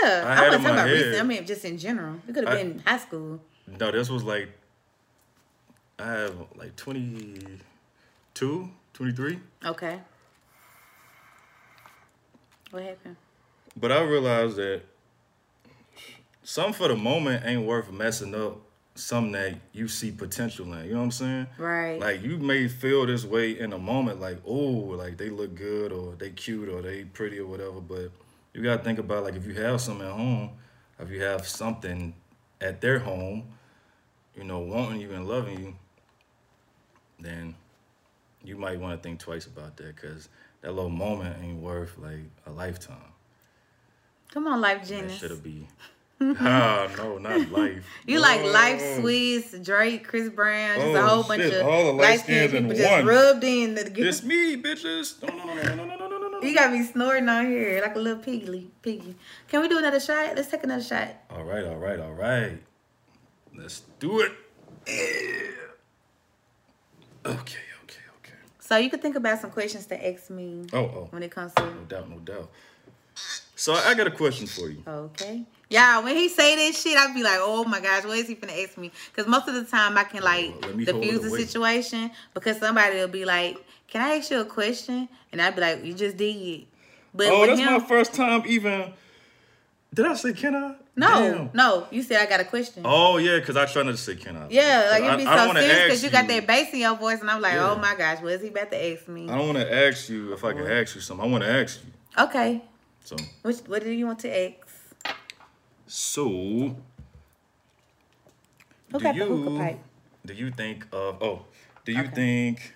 yeah, I, I wasn't talking about recent. I mean, just in general. It could have been high school. No, this was like I have like 22, 23. Okay. What happened? But I realized that some for the moment ain't worth messing up something that you see potential in. You know what I'm saying? Right. Like you may feel this way in a moment, like, oh, like they look good or they cute or they pretty or whatever, but you gotta think about like if you have something at home, if you have something at their home, you know, wanting you and loving you, then you might want to think twice about that because that little moment ain't worth like a lifetime. Come on, life genius. Should be. ah, no, not life. You oh. like life, Sweets, Drake, Chris Brown, just oh, a whole shit. bunch of all the skins just one. rubbed in. The, it's me, bitches. No, no, no, no, no, no, no, no. You got me snorting on here like a little piggy, piggy. Can we do another shot? Let's take another shot. All right, all right, all right. Let's do it. Yeah. Okay. So you could think about some questions to ask me Oh, oh, when it comes to. no doubt, no doubt. So I got a question for you. Okay. Yeah, when he say this shit, I'd be like, oh my gosh, what is he finna ask me? Because most of the time I can like me diffuse the away. situation because somebody will be like, can I ask you a question? And I'd be like, you just did. It. But Oh, that's him, my first time even. Did I say can I? No, Damn. no, you said I got a question. Oh yeah, because I not to say can I. Yeah, like I- it'd be I so wanna serious because you got that bass in your voice, and I'm like, oh Yeah. oh my gosh, what is he about to ask me? I don't want to ask you if I can ask you something. I want to ask you. Okay, So, Which, what do you want to ask? so Who do got the you hookah pipe? do you think of? Oh, do you Okay. think?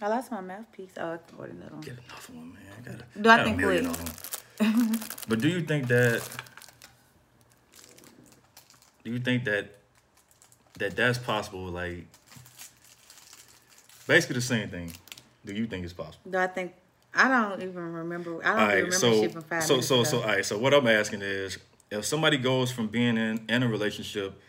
I lost my mouthpiece. Oh, I can order another one. Get another one, man. I gotta, Do I gotta think what? but do you think that? Do you think that that that's possible? Like, basically the same thing. Do you think it's possible? Do I think? I don't even remember. I don't right, remember so shit from five so minutes so ago. so all right. So what I'm asking is, if somebody goes from being in in a relationship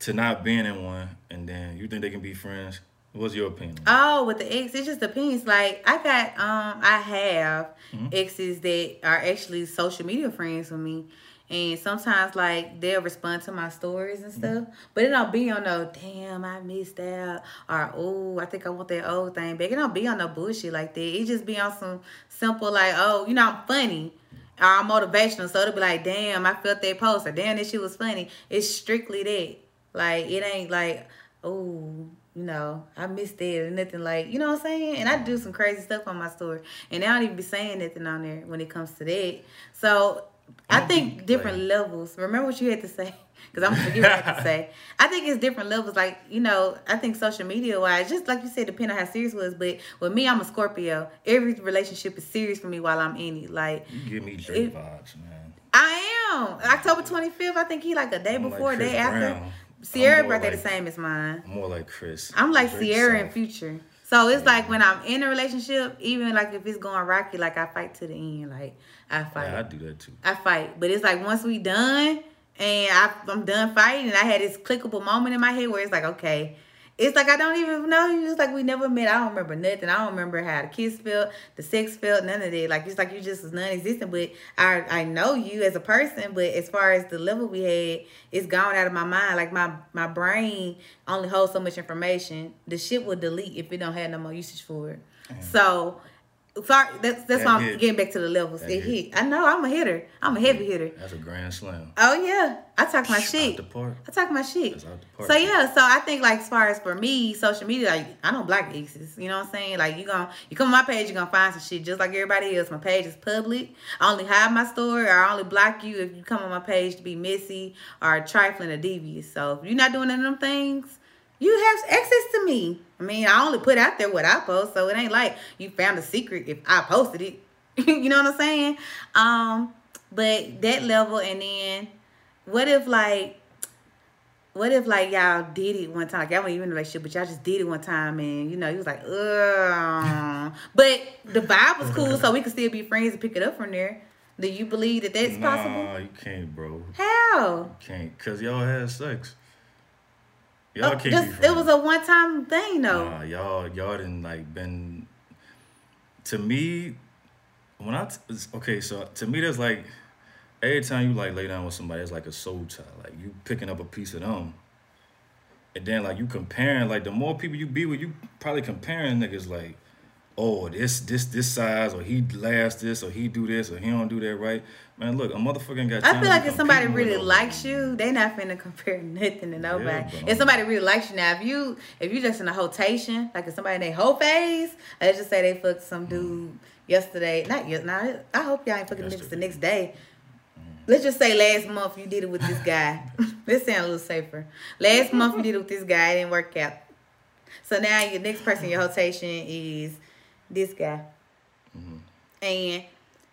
to not being in one, and then you think they can be friends, what's your opinion? Oh, with the ex, it's just depends. Like I got, um, I have Mm-hmm. exes that are actually social media friends with me, and sometimes like they'll respond to my stories and Mm-hmm. stuff, but it don't be on no damn I missed out or oh I think I want that old thing back. It don't be on no bullshit like that. It just be on some simple like oh you know I'm funny. Or I'm motivational, so it'll be like, damn, I felt that post, or damn, that shit was funny. It's strictly that. Like, it ain't like, oh, you know, I missed that or nothing like, you know what I'm saying? And I do some crazy stuff on my story, and I don't even be saying nothing on there when it comes to that. So I think different like- levels. Remember what you had to say? Because I'm gonna forget what I had to say. I think it's different levels. Like you know, I think social media wise, just like you said, depending on how serious it was. But with me, I'm a Scorpio. Every relationship is serious for me while I'm in it. Like you give me Drake it- vibes, man. I am. October 25th, I think he like a day I'm like before, Chris day after. Brown. Ciara birthday like- the same as mine. More like Chris. I'm like Drake Ciara and soft. Future. So it's like when I'm in a relationship, even like if it's going rocky, like I fight to the end. Like I fight. Yeah, I do that too. I fight. But it's like once we done and I, I'm done fighting, and I had this clickable moment in my head where it's like, okay, it's like I don't even know you. It's like we never met. I don't remember nothing. I don't remember how the kiss felt, the sex felt, none of that. Like it's like you just was non-existent. But I I know you as a person. But as far as the level we had, it's gone out of my mind. Like my my brain only holds so much information. The shit will delete if it don't have no more usage for it. So. Sorry, that's that's That why I'm getting back to the levels. That it hit. hit. I know I'm a hitter. I'm a heavy hitter. That's a grand slam. Oh yeah, I talk my shit. the park. I talk my shit. That's out the park. So yeah, so I think like as far as for me, social media, like I don't block exes. You know what I'm saying? Like you gonna you come on my page, you're gonna find some shit just like everybody else. My page is public. I only hide my story or I only block you if you come on my page to be messy or trifling or devious. So if you're not doing any of them things, you have access to me. I mean, I only put out there what I post, so it ain't like you found a secret if I posted it. you know what I'm saying? Um, but that level, and then what if like what if like y'all did it one time? Like y'all weren't even in a relationship, but y'all just did it one time, and you know he was like, ugh. but the vibe was cool, so we could still be friends and pick it up from there. Do you believe that that's nah, possible? No, you can't, bro. How? Can't, cause y'all had sex. Y'all Oh, can't just, it was a one time thing though. Nah, y'all, y'all didn't like been. To me, when I t- okay, so to me, there's like every time you like lay down with somebody, it's like a soul tie. Like you picking up a piece of them, and then like you comparing. Like the more people you be with, you probably comparing niggas like, oh, this this this size, or he last this, or he do this, or he don't do that right. Man, look, a motherfucker got. I feel like if somebody really likes you, they not finna compare nothing to nobody. but if somebody really likes you now, if you if you just in a hotation, like if somebody in their whole phase, uh, let's just say they fucked some dude mm. yesterday. Not yet. Nah, I hope y'all ain't fucking niggas the next day. Mm. Let's just say last month you did it with this guy. Let's sound a little safer. Last month you did it with this guy, it didn't work out. So now your next person in your rotation is this guy. And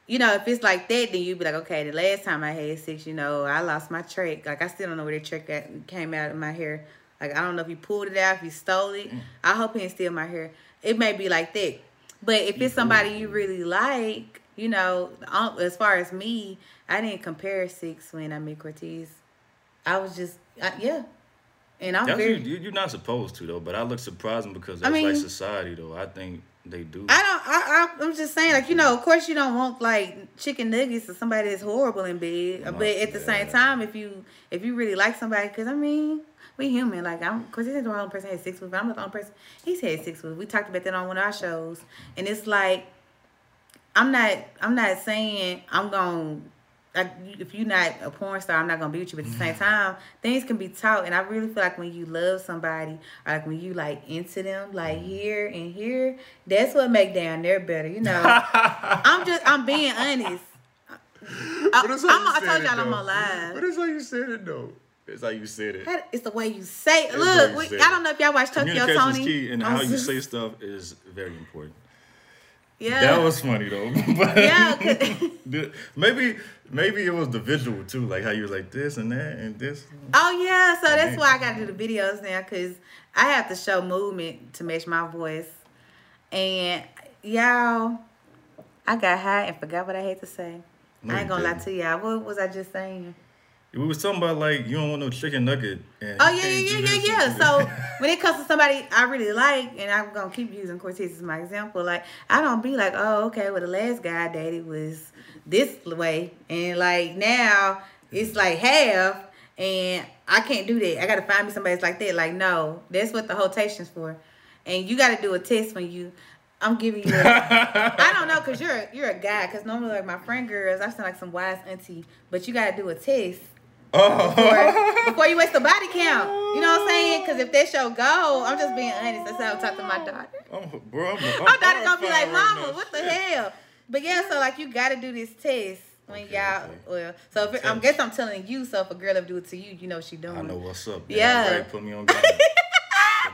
you know, if it's like that, then you'd be like, okay, the last time I had sex, you know, I lost my track. Like I still don't know where the track got, came out of my hair. Like I don't know if he pulled it out, if he stole it. I hope he didn't steal my hair. It may be like that. But if it's somebody you really like, you know, um, as far as me, I didn't compare sex when I met Cortez. I was just, I, yeah. And I'm That's very. you, you're not supposed to though, but I look surprising because I that's like society though. I think they do. I don't. I, I I'm just saying, like you know, of course you don't want like chicken nuggets or somebody that's horrible in bed. No, but at the same time, if you if you really like somebody, because I mean, we human. Like I'm, because he's the only person had sex with. But I'm not the only person he's had sex with. We talked about that on one of our shows, and it's like, I'm not. I'm not saying I'm gonna. Like, if you're not a porn star, I'm not gonna be with you. But at the same mm-hmm. time, things can be taught, and I really feel like when you love somebody, or like when you like into them, like mm-hmm. here and here, that's what make down there better. You know, I'm just I'm being honest. I, But how I'm, you I told y'all I'm though. on live. But it's how you said it though. It's how you said it. That- It's the way you say. it. Look, you we, say I don't know if y'all watch Tokyo Toni. key, and how you say stuff is very important. Yeah. That was funny though. but Yeah, maybe maybe it was the visual too, like how you was like this and that and this. Oh yeah, so that's why I got to do the videos now because I have to show movement to match my voice. And y'all, I got high and forgot what I had to say. No, I ain't gonna lie to y'all. What was I just saying? We was talking about like you don't want no chicken nugget. And Oh yeah, yeah, yeah, yeah, yeah. So when it comes to somebody I really like, and I'm gonna keep using Cortez as my example, like I don't be like, oh, okay, well the last guy I dated was this way, and like now it's like half, and I can't do that. I gotta find me somebody that's like that. Like no, that's what the rotation's for, and you gotta do a test when you. I'm giving you. A, I don't know, cause you're a, you're a guy. Cause normally like my friend girls, I sound like some wise auntie, but you gotta do a test Oh. before, before you waste the body count. You know what I'm saying? Because if that show go, I'm just being honest. That's how I talk to my daughter. I'm, bro, I'm, I'm My daughter gonna be like, horrified right "Mama, what the Shit. hell?" But yeah, so like you gotta do this test when Okay, y'all. okay. Well, so if it, I guess I'm telling you. So if a girl ever do it to you, you know she doing. I know what's up. Yeah. Right, put me on game. Put me on.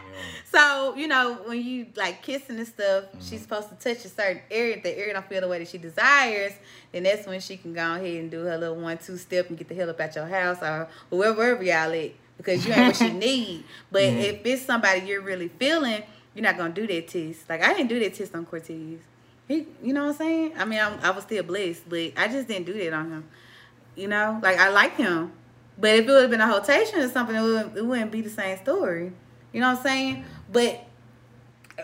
So you know when you like kissing and stuff, Mm-hmm. she's supposed to touch a certain area. If the area don't feel the way that she desires, then that's when she can go ahead and do her little one two step and get the hell up at your house or whoever, wherever y'all at because you ain't what she need. But Mm-hmm. if it's somebody you're really feeling, you're not gonna do that test. Like I didn't do that test on Cortez. He, you know what I'm saying? I mean, I'm, I was still blessed, but I just didn't do that on him. You know, like I like him, but if it would have been a rotation or something, it it wouldn't be the same story. You know what I'm saying? But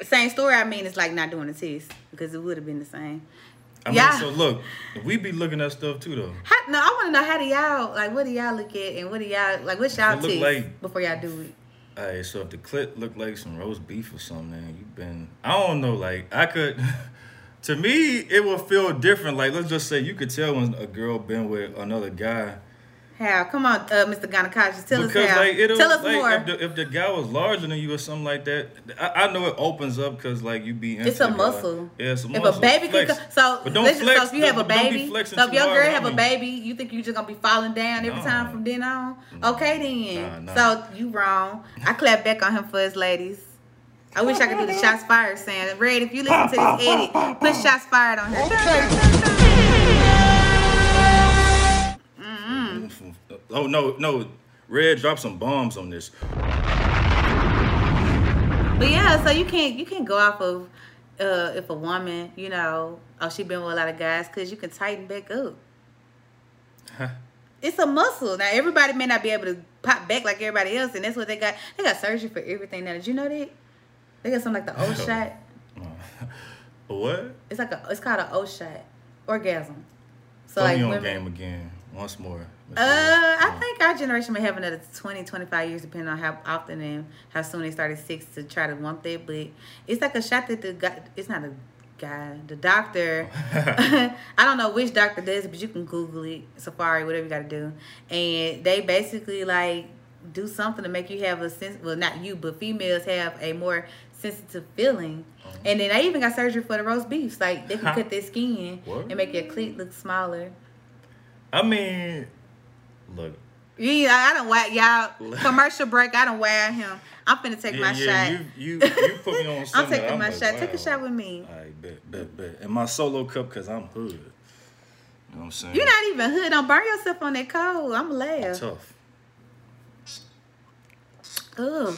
same story. I mean, it's like not doing the test because it would have been the same. I mean, Yeah. so look, we be looking at stuff too though. How, no, I want to know how do y'all like? What do y'all look at, and what do y'all like? What y'all look test like- before y'all do it? Alright, so if the clip look like some roast beef or something, then you been I don't know, like I could to me it will feel different. Like let's just say you could tell when a girl been with another guy. How? Come on, uh, Mr. Gynecologist, tell because us how. like it'll tell us like more. if the, if the guy was larger than you or something like that, I, I know it opens up because like you be into It's a the guy. muscle. Yeah, it's a muscle. if a baby Flex. can so but don't let's just- flex. so if you have a don't- don't be baby, so if too your girl on have a baby, you think you just gonna be falling down every No. time from then on? Okay then. Nah, nah. So you wrong. I clap back on him for his ladies. I wish I could do the shots fired saying, Red, if you listen to this edit, put shots fired on her. Oh no, no. Red, drop some bombs on this. But yeah, so you can't you can't go off of uh, if a woman, you know, oh she been with a lot of guys, cause you can tighten back up. Huh. It's a muscle. Now everybody may not be able to pop back like everybody else, and that's what they got. They got surgery for everything now. Did you know that? They got something like the O shot. what? It's like a it's called an O shot orgasm. So Put like me on women, game again. Once more. Uh, I think our generation may have another 20, 25 years, depending on how often and how soon they started sex to try to want that. But it's like a shot that the guy, it's not a guy, the doctor, I don't know which doctor does it, but you can Google it, Safari, whatever you got to do. And they basically like do something to make you have a sense, well, not you, but females have a more sensitive feeling. And then they even got surgery for the roast beefs. Like they can cut their skin What? and make your cleat look smaller. I mean, look. Yeah, I don't whack y'all. Commercial break. I don't whack him. I'm finna take my yeah, shot. You, you, you put me on I'm taking my like, shot. Take a shot with me. All right, bet, bet, bet. And my solo cup, because I'm hood. You know what I'm saying? You're not even hood. Don't burn yourself on that cold. I'm a laugh. tough. Ugh.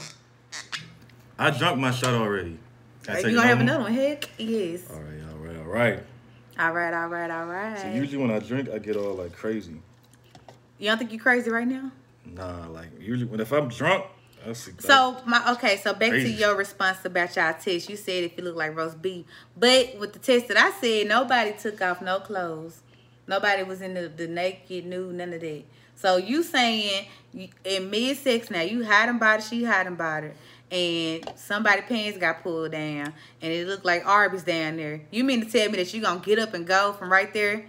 I drunk my shot already. You gonna have another another one? Heck, yes. All right, all right, all right. All right, all right, all right. So usually when I drink, I get all like crazy. You don't think you crazy right now? Nah, like usually when if I'm drunk. So my okay, so back Crazy. to your response about y'all test. You said if you look like roast beef, but with the test that I said, nobody took off no clothes. Nobody was in the, the naked, nude, none of that. So you saying you, in mid sex now, you hiding body, she hiding body, and somebody pants got pulled down, and it looked like Arby's down there. You mean to tell me that you gonna get up and go from right there?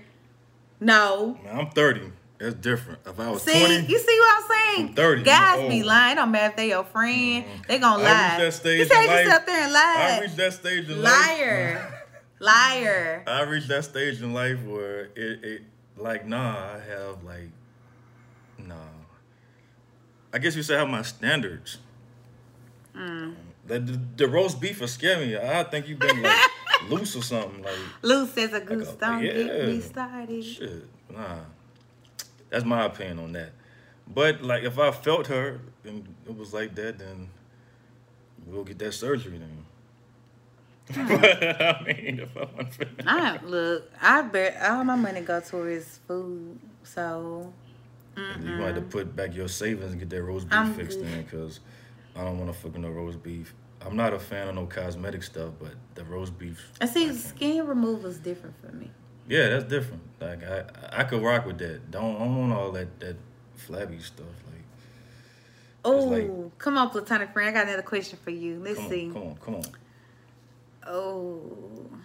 No. Man, I'm 30. That's different. If I was See, 20, you see what I'm saying? I'm 30, I'm Guys be lying. Don't matter if they your friend. They gonna lie. that stage you can't in just life- sit up there and lie. I reached that stage in life. Liar. Liar. I reached that stage in life where it, it like nah, I have like nah. I guess you say I have my standards. Mm. The, the, the roast beef will scare me. I think you've been like loose or something. Like Loose as a goose. a- Don't get me started. shit, nah. That's my opinion on that. But like if I felt her and it was like that, then we'll get that surgery then. but I mean, if I want to. I look. I bet all my money go towards food. So You might have to put back your savings and get that roast beef I'm fixed good. in because I don't want to fucking no roast beef. I'm not a fan of no cosmetic stuff, but the roast beef. I see can't. skin removal is different for me. Yeah, that's different. Like I, I could rock with that. Don't, I don't want all that that flabby stuff. Like, Oh, like- come on, platonic friend. I got another question for you. Let's come see. on, come on, come on. Oh.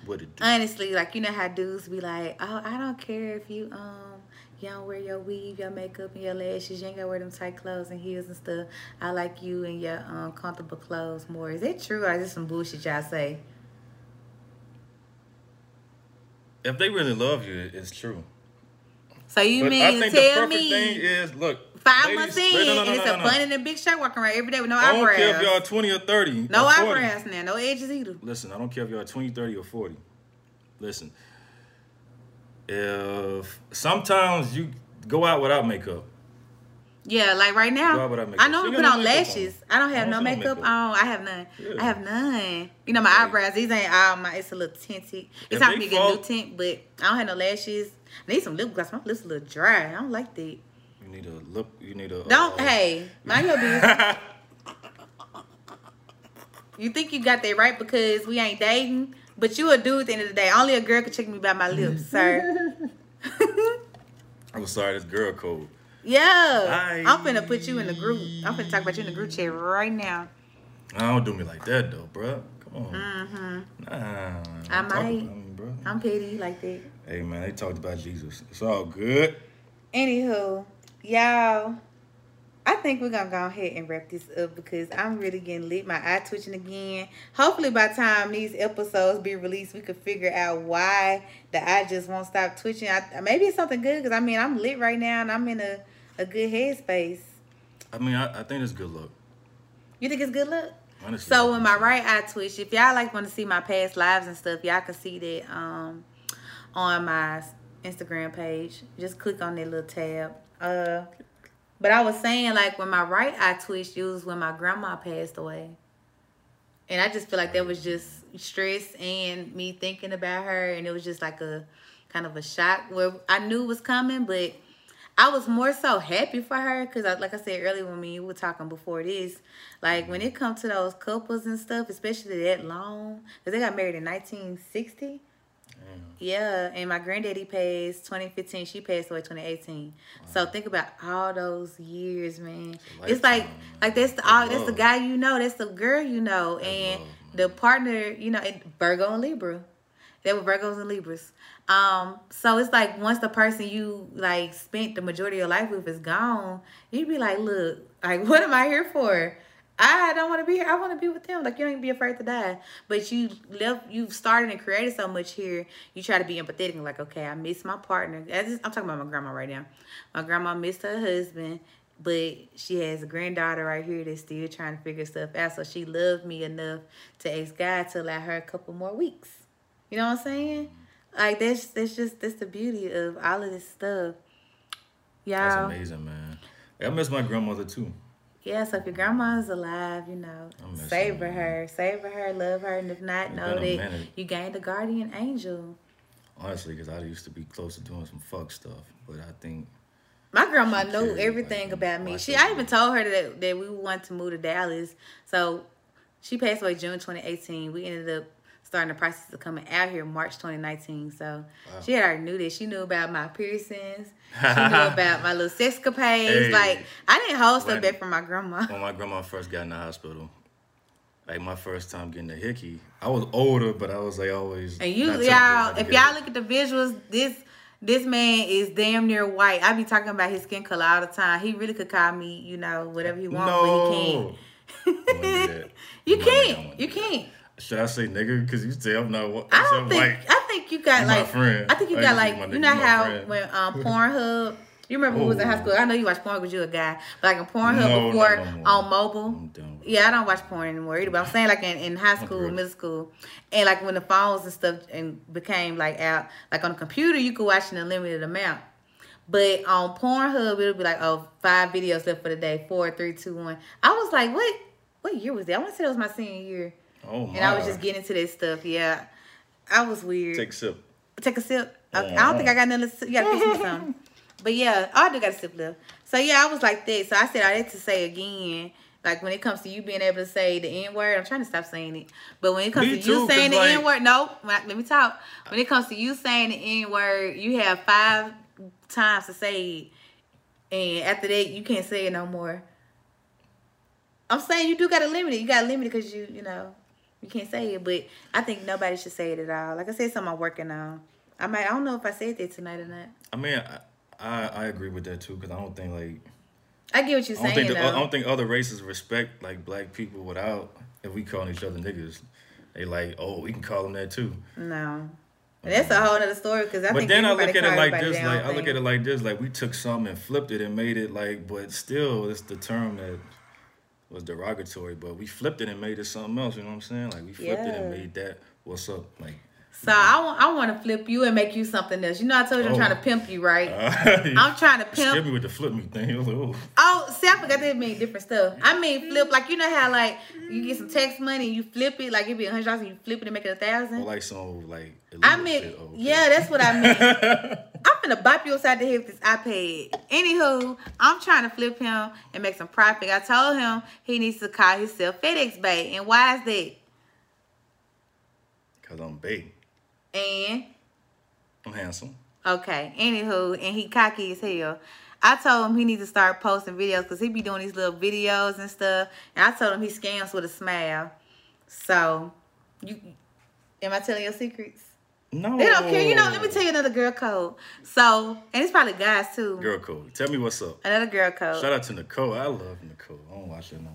What it do? honestly, like you know how dudes be like, oh, I don't care if you um you don't wear your weave, your makeup, and your lashes. You ain't gotta wear them tight clothes and heels and stuff. I like you in your um comfortable clothes more. Is that true or is this some bullshit y'all say? If they really love you, it's true. So you But mean I think the tell perfect me thing is look. five ladies- months in no, no, no, and it's a bun and a big shirt walking around every day with no I don't care if y'all 20 or 30. no or 40. eyebrows now, no edges either. Listen, I don't care if you're 20, 30, or 40. Listen, if sometimes you go out without makeup, Yeah, like right now, I I You put on makeup on. lashes. I don't have I no don't no makeup makeup. on. I have none. Yeah. I have none. You know my Right. eyebrows. These ain't all my. It's a little tinted. It's time for me to get a new tint, but I don't have no lashes. I need some lip gloss. My lips a little dry. I don't like that. you need a lip. You need a. Don't. uh, hey, mind your business. you think you got that right because we ain't dating, but you a dude at the end of the day. Only a girl can check me by my lips, sir. I'm sorry, this girl code. Yeah, I- I'm finna put you in the group. I'm finna talk about you in the group chat right now. Nah, don't do me like that though, bro. Come on. Mm-hmm. Nah. I might. me, bruh. I'm petty like that. Hey man, they talked about Jesus. It's all good. Anywho, y'all, I think we're gonna go ahead and wrap this up because I'm really getting lit. My eye twitching again. Hopefully, by the time these episodes be released, we could figure out why the eye just won't stop twitching. I, maybe it's something good because I mean I'm lit right now and I'm in a, a good headspace. I mean, I, I think it's good luck. You think it's good luck? Honestly. So when my right eye twitch, if y'all like want to see my past lives and stuff, y'all can see that um on my Instagram page. Just click on that little tab. Uh But I was saying like when my right eye twitched, it was when my grandma passed away. And I just feel like that was just stress and me thinking about her and it was just like a kind of a shock where I knew it was coming, but I was more so happy for her because, like I said earlier when we were talking before this, like when it comes to those couples and stuff, especially that long, because they got married in 1960. Yeah, and my granddaddy passed 2015. She passed away 2018. So think about all those years, man. a It's like like that's the all that's the guy you know, that's the girl you know, and the partner you know, Virgo and Libra. They were Virgos and Libras. Um, so it's like once the person you like spent the majority of your life with is gone, you'd be like, look, like what am I here for? I don't want to be here. I want to be with them. Like you don't even be afraid to die. But you left. You've started and created so much here. You try to be empathetic and like, okay, I miss my partner. Is- I'm talking about my grandma right now. My grandma missed her husband, but she has a granddaughter right here that's still trying to figure stuff out. So she loved me enough to ask God to allow her a couple more weeks. You know what I'm saying? Like that's that's just that's the beauty of all of this stuff. Yeah. That's amazing, man. I miss my grandmother too. Yeah, so if your grandma's alive, you know, savor her, her, savor her, love her, and if not, know that minute. you gained a guardian angel. Honestly, because I used to be close to doing some fuck stuff, but I think My grandma knew cared, everything like, about me. She, I even told her that that we want to move to Dallas. So she passed away June 2018. We ended up starting the process of coming out here March 2019. So she had already knew this. She knew about my piercings. She knew about my little sexcapades. Hey. Like I didn't hold stuff back from my grandma. when my grandma first got in the hospital, like my first time getting a hickey, I was older, but I was like always. And you, y'all, if y'all look at the visuals, this this man is damn near white. I be talking about his skin color all the time. He really could call me, you know, whatever he wants, no. but he can't. I wouldn't do that. You can't. You can't. Should I say nigga? Because you say I'm not. I I'm don't think. white. I think you got You my like. friend. I think you I got like. You know how friend. when um Pornhub. You remember who was in high Oh. school? I know you watched porn because you're a guy. But like in Pornhub No, before no on mobile. I'm done with Yeah, I don't watch porn anymore either. But I'm saying like in, in high school, middle school, and like when the phones and stuff and became like out, like on the computer, you could watch an unlimited amount. But on Pornhub, it'll be like, oh, five videos left for the day, four, three, two, one. I was like, what? What year was that? I want to say it was my senior year, Oh my. and I was just getting into that stuff. Yeah, I was weird. Take a sip. Take a sip. Okay, I don't think I uh-huh. got nothing. To, you gotta fix me something. But yeah, I do got a sip left. So yeah, I was like that. So I said I had to say again. Like when it comes to you being able to say the N word, I'm trying to stop saying it. But when it comes Me to too, you saying the like- N word, no, let me talk. When it comes to you saying the N word, you have five times to say it, and after that, you can't say it no more. I'm saying you do got to limit it. You got to limit it because you, you know, you can't say it. But I think nobody should say it at all. Like I said, something I'm working on. I might. I don't know if I said that tonight or not. I mean, I I, I agree with that too because I don't think like I get what you're I saying think the. I don't think other races respect like black people without if we calling each other niggas. They like, oh, we can call them that too. no, and that's a whole other story. Because I But think then I look at it like this, like I look at it like this, like we took something and flipped it and made it like, but still, it's the term that was derogatory. But we flipped it and made it something else. You know what I'm saying? Like we flipped it and made that what's up. Like So I want. I want to flip you and make you something else. You know, I told you I'm Oh. trying to pimp you, right? I'm I'm trying to pimp. Skip me with the flip me thing. Like, oh. Oh, see, I forgot that mean different stuff. I mean, flip like you know how like you get some tax money and you flip it like it be a hundred dollars and you flip it and make it a thousand. Or like some like. I mean, shit. Oh, okay. yeah, that's what I mean. I'm gonna bop you upside the head with this iPad. Anywho, I'm trying to flip him and make some profit. I told him he needs to call himself FedEx Bay. And why is that? Cause I'm big. And I'm handsome. okay, anywho, and he cocky as hell. I told him he needs to start posting videos because he be doing these little videos and stuff. And I told him he scams with a smile. So, you, am I telling your secrets? No. They don't care. You know, let me tell you another girl code. So, and it's probably guys too. Girl code. Tell me what's up. Another girl code. Shout out to Nicole. I love Nicole. I don't watch it no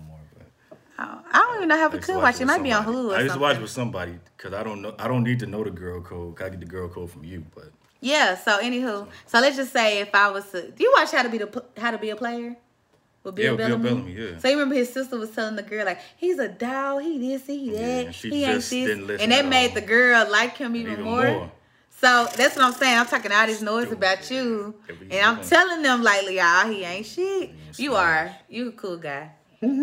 I don't even know how we to could watch it. Might be on somebody. Hulu I used to watch with somebody because I don't know. I don't need to know the girl code. I get the girl code from you, but Yeah. So anywho, so let's just say if I was to, do you watch How to Be the How to Be a Player? With Yeah, Bill Bill Bellamy. Bellamy, yeah. So you remember his sister was telling the girl like he's a dog, he this, he that, and she he ain't this, didn't listen and that made all. the girl like him even, even more. more. So that's what I'm saying. I'm talking all this noise about you, and I'm telling them like, y'all, he ain't shit. You are. You a cool guy,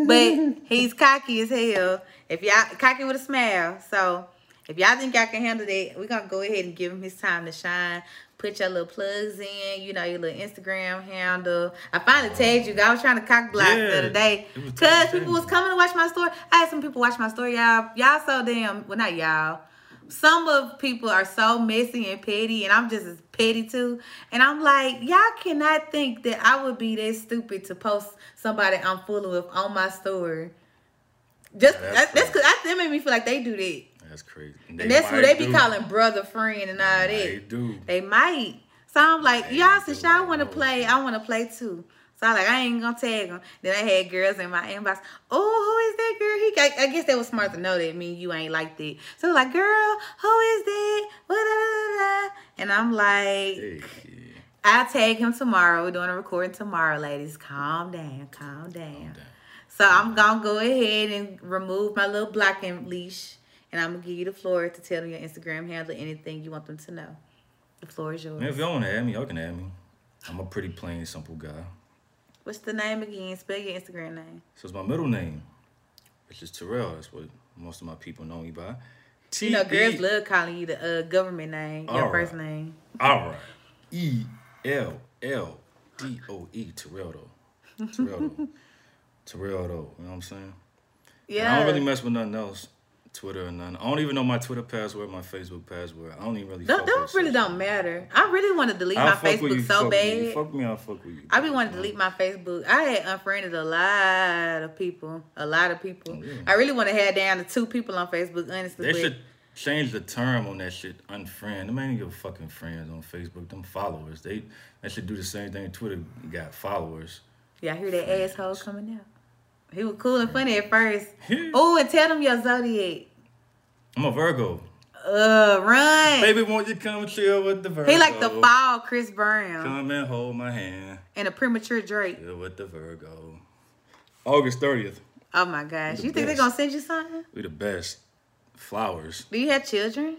but he's cocky as hell. If y'all cocky with a smile, so if y'all think y'all can handle that, we're gonna go ahead and give him his time to shine. Put your little plugs in, you know, your little Instagram handle. I finally tagged you. I was trying to cock block the other day because people was coming to watch my story. I had some people watch my story, y'all. Y'all so damn. Well, not y'all some of people are so messy and petty, and I'm just as petty too. And I'm like, y'all cannot think that I would be that stupid to post somebody I'm fooling with on my story. Just Yeah, that's that's cause that made me feel like they do that. That's crazy. And that's who they be do. calling brother, friend, and all They that. They do. They might. So I'm like, They y'all, since y'all want to play, I want to play too. So I like, I ain't gonna tag him. Then I had girls in my inbox. Oh, who is that girl? He, I, I guess they was smart to know that me, you ain't like that. So like, girl, who is that? What? da, da, da, da. And I'm like, Hey, I'll tag him tomorrow. We're doing a recording tomorrow, ladies. Calm down, calm down. So I'm gonna go ahead and remove my little blocking leash, and I'm gonna give you the floor to tell them your Instagram handle, anything you want them to know. The floor is yours. Man, if y'all want to add me, y'all can add me. I'm a pretty plain, simple guy. What's the name again? Spell your Instagram name. So it's my middle name, which is Terrell. That's what most of my people know me by. T You know, girls love calling you the uh, government name, your All first name. All right. E L L D O E Terrell Doe. Terrell Doe. Terrell Doe. You know what I'm saying? Yeah. And I don't really mess with nothing else. Twitter or none. I don't even know my Twitter password, my Facebook password. I don't even really. That with really don't matter. I really want to delete I'll my Facebook you, so fuck with you. bad. Fuck me, I'll fuck with you. I be wanting to delete my Facebook. I had unfriended a lot of people. A lot of people. Oh, yeah. I really want to head down to two people on Facebook, honestly. They should change the term on that shit. Unfriend. Them ain't your fucking friends on Facebook. Them followers. They they should do the same thing. Twitter got followers. Y'all hear that asshole coming out? He was cool and funny at first. oh, and tell them your zodiac. I'm a Virgo. Uh, run. Baby, won't you come chill with the Virgo? He like the fall Chris Brown Come and hold my hand. and a premature Drake. Chill with the Virgo. August 30th. Oh my gosh. The You think they're gonna send you something? We the best. Flowers. Do you have children?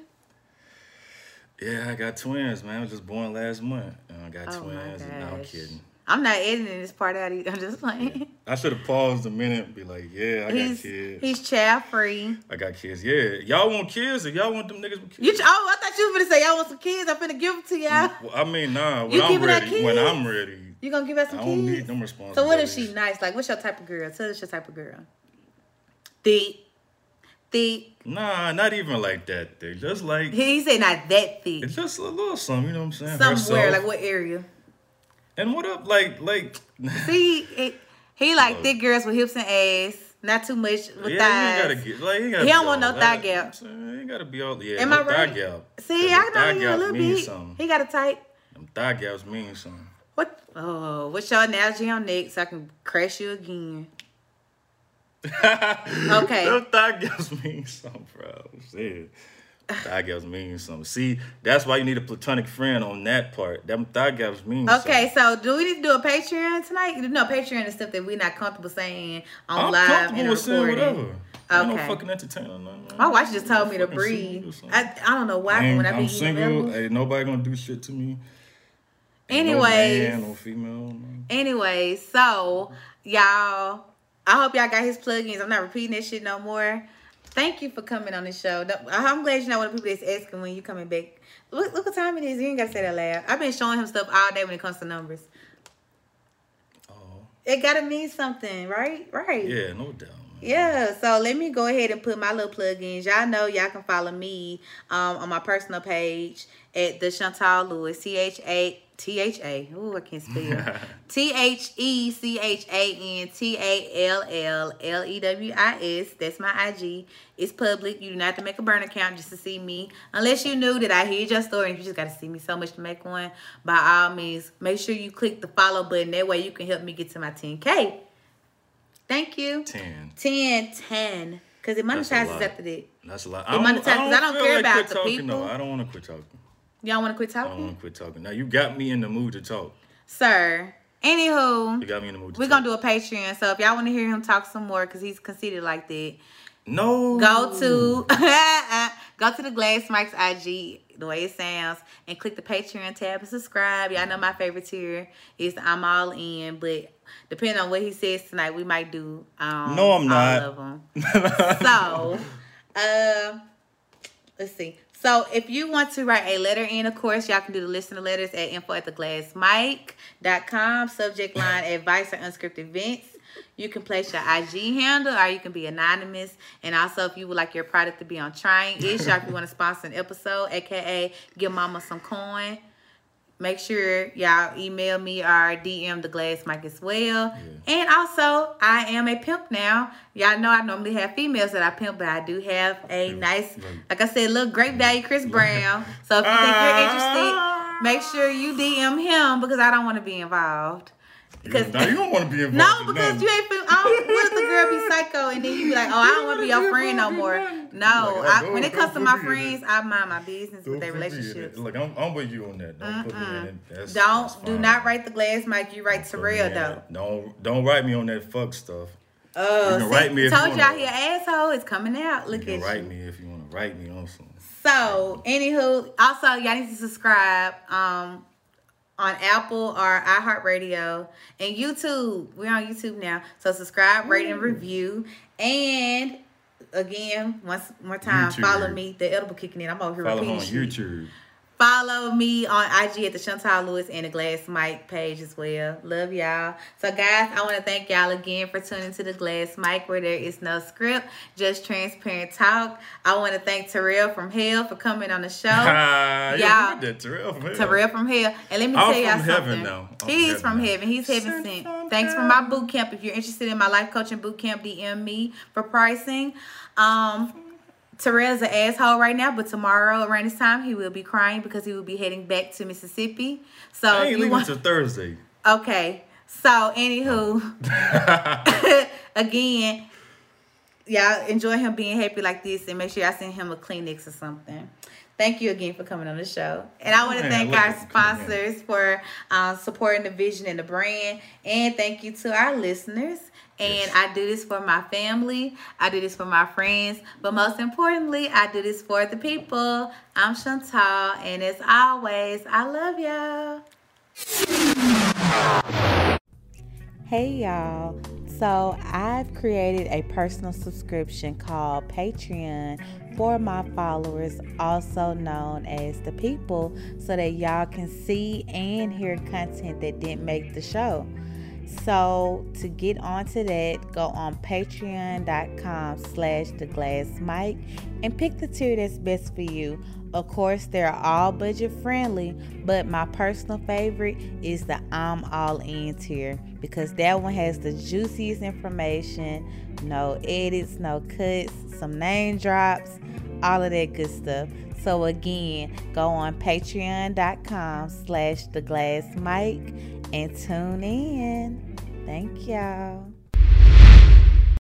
Yeah, I got twins, man. I was just born last month. And I got Oh my twins. And no, I'm kidding. I'm not editing this part out. either. I'm just playing. I should have paused a minute and be like, yeah, I got He's kids. he's child free. I got kids. Yeah. Y'all want kids? If y'all want them niggas with kids. You oh, I thought you were gonna say y'all want some kids. I'm finna give them to y'all. Mm, well, I mean, nah. When You I'm ready, when? I'm ready, You gonna give us some I don't kids? need them responsibilities. So what if she nice? Like, what's your type of girl? Tell us your type of girl. Thick, thick. Nah, not even like that. They just like He, he said not that thick. it's just a little something. You know what I'm saying? Somewhere, Herself. like what area? And what up? Like, like. See, it, he like Look. thick girls with hips and ass. Not too much with yeah, thighs. you ain't gotta get like you gotta He don't want no thigh gap. You know what I'm saying? You ain't gotta be all yeah. Am no I right? Thigh gap. See, I know you a little bit. something. He got a tight. Them thigh gaps mean something. What? Oh, what's your analogy on next? So I can crash you again. Okay. Them thigh gaps mean something, bro. Shit. Thigh gaps mean something. See, that's why you need a platonic friend on that part. Them thigh gaps mean Okay, something. so do we need to do a Patreon tonight? No, Patreon is stuff that we're not comfortable saying on I'm live comfortable and with saying whatever. I'm no fucking entertainer. nothing, man. My wife just told me to breathe. I, I don't know why, Man, when I I'm eating single. Ain't nobody gonna do shit to me. Ain't Anyways, no female. no- anyways, so y'all, I hope y'all got his plugins. I'm not repeating this shit no more. Thank you for coming on the show. I'm glad you're not one of the people that's asking when you coming back. Look, look what time it is. You ain't gotta say that loud. I've been showing him stuff all day when it comes to numbers. Oh, It gotta mean something, right? Right. yeah, no doubt. Yeah, so let me go ahead and put my little plugins. Y'all know y'all can follow me um, on my personal page at the Chantal Lewis. C H A T H A. Ooh, I can't spell. T H E C H A N T A L L L E W I S. That's my IG. It's public. You do not have to make a burner account just to see me. Unless you knew that I heard your story and you just got to see me so much to make one. By all means, make sure you click the follow button. That way you can help me get to my 10K. Thank you. Ten. 10, 10. Because it monetizes after that. That's a lot. It monetizes, 'cause I don't feel care like about quit the talking, people. though. I don't want to quit talking. Y'all want to quit talking? I don't want to quit talking. Now you got me in the mood to talk. Sir. Anywho. You got me in the mood. To We're talk. gonna do a Patreon, so if y'all want to hear him talk some more, cause he's conceited like that, No. go to go to the Glass Mic's IG, the way it sounds, and click the Patreon tab and subscribe. Y'all know my favorite tier is I'm all in, but depending on what he says tonight, we might do um No, I'm not. all of them. so, um, let's see. So if you want to write a letter in, of course, y'all can do the listener letters at info at theglassmic.com. Subject line advice or unscripted events. You can place your IG handle or you can be anonymous. And also if you would like your product to be on Trying Ish or if you want to sponsor an episode, aka give mama some coin. Make sure y'all email me or DM the glass mic as well. And also, I am a pimp now. Y'all know I normally have females that I pimp, but I do have a nice, like I said, little great value Chris Brown. So if you think you're interested, make sure you DM him because I don't want to be involved. Because now you don't want to be involved. no, because you ain't. Feel, I don't, what if the girl be psycho and then you be like, oh, I don't want to be your friend no more. No, Like, I, don't- when it comes to my put me in friends, I mind my business Don't with their put me in it. relationships. Look, I'm, I'm with you on that. Don't put me in it. That's, Don't that's do not write the glass Mic. You write Terrell Doe. Don't don't write me on that fuck stuff. Oh, You can see, write me if you told y'all he an asshole. It's coming out. Look You at can write you. me if you want to write me on something. So, anywho, also y'all need to subscribe um on Apple or iHeartRadio and YouTube. We're on YouTube now. So subscribe, rate, and review. And again, once more time, YouTube. follow me. The edible kicking in. I'm over here Follow on. YouTube. Follow me on IG at the Chantal Lewis and the Glass Mic page as well. Love y'all. So guys, I want to thank y'all again for tuning to the Glass Mic where there is no script, just transparent talk. I want to thank Terrell from Hell for coming on the show. Ah, Y'all- yeah, look at that Terrell from hell. Terrell from Hell. And let me tell y'all from something. heaven. I'm He's from from heaven. He's heaven Sent sent. Thanks for my boot camp. If you're interested in my life coaching boot camp, DM me for pricing. Um, Terrell's an asshole right now, but tomorrow around this time he will be crying because he will be heading back to Mississippi. So I ain't you leaving want, till Thursday. okay. So anywho, again, y'all enjoy him being happy like this, and make sure y'all send him a Kleenex or something. Thank you again for coming on the show. And I want to thank our at- come on. sponsors for uh, supporting the vision and the brand. And thank you to our listeners. And Yes. I do this for my family. I do this for my friends. But most importantly, I do this for the people. I'm Chantal. And as always, I love y'all. Hey y'all. So I've created a personal subscription called Patreon for my followers, also known as the people, so that y'all can see and hear content that didn't make the show. So to get onto that, go on patreon.com slash the glass mic and pick the tier that's best for you. Of course, they're all budget friendly, but my personal favorite is the I'm All In tier because that one has the juiciest information, no edits, no cuts, some name drops, all of that good stuff. So again, go on patreon.com slash the glass mic and tune in. Thank y'all.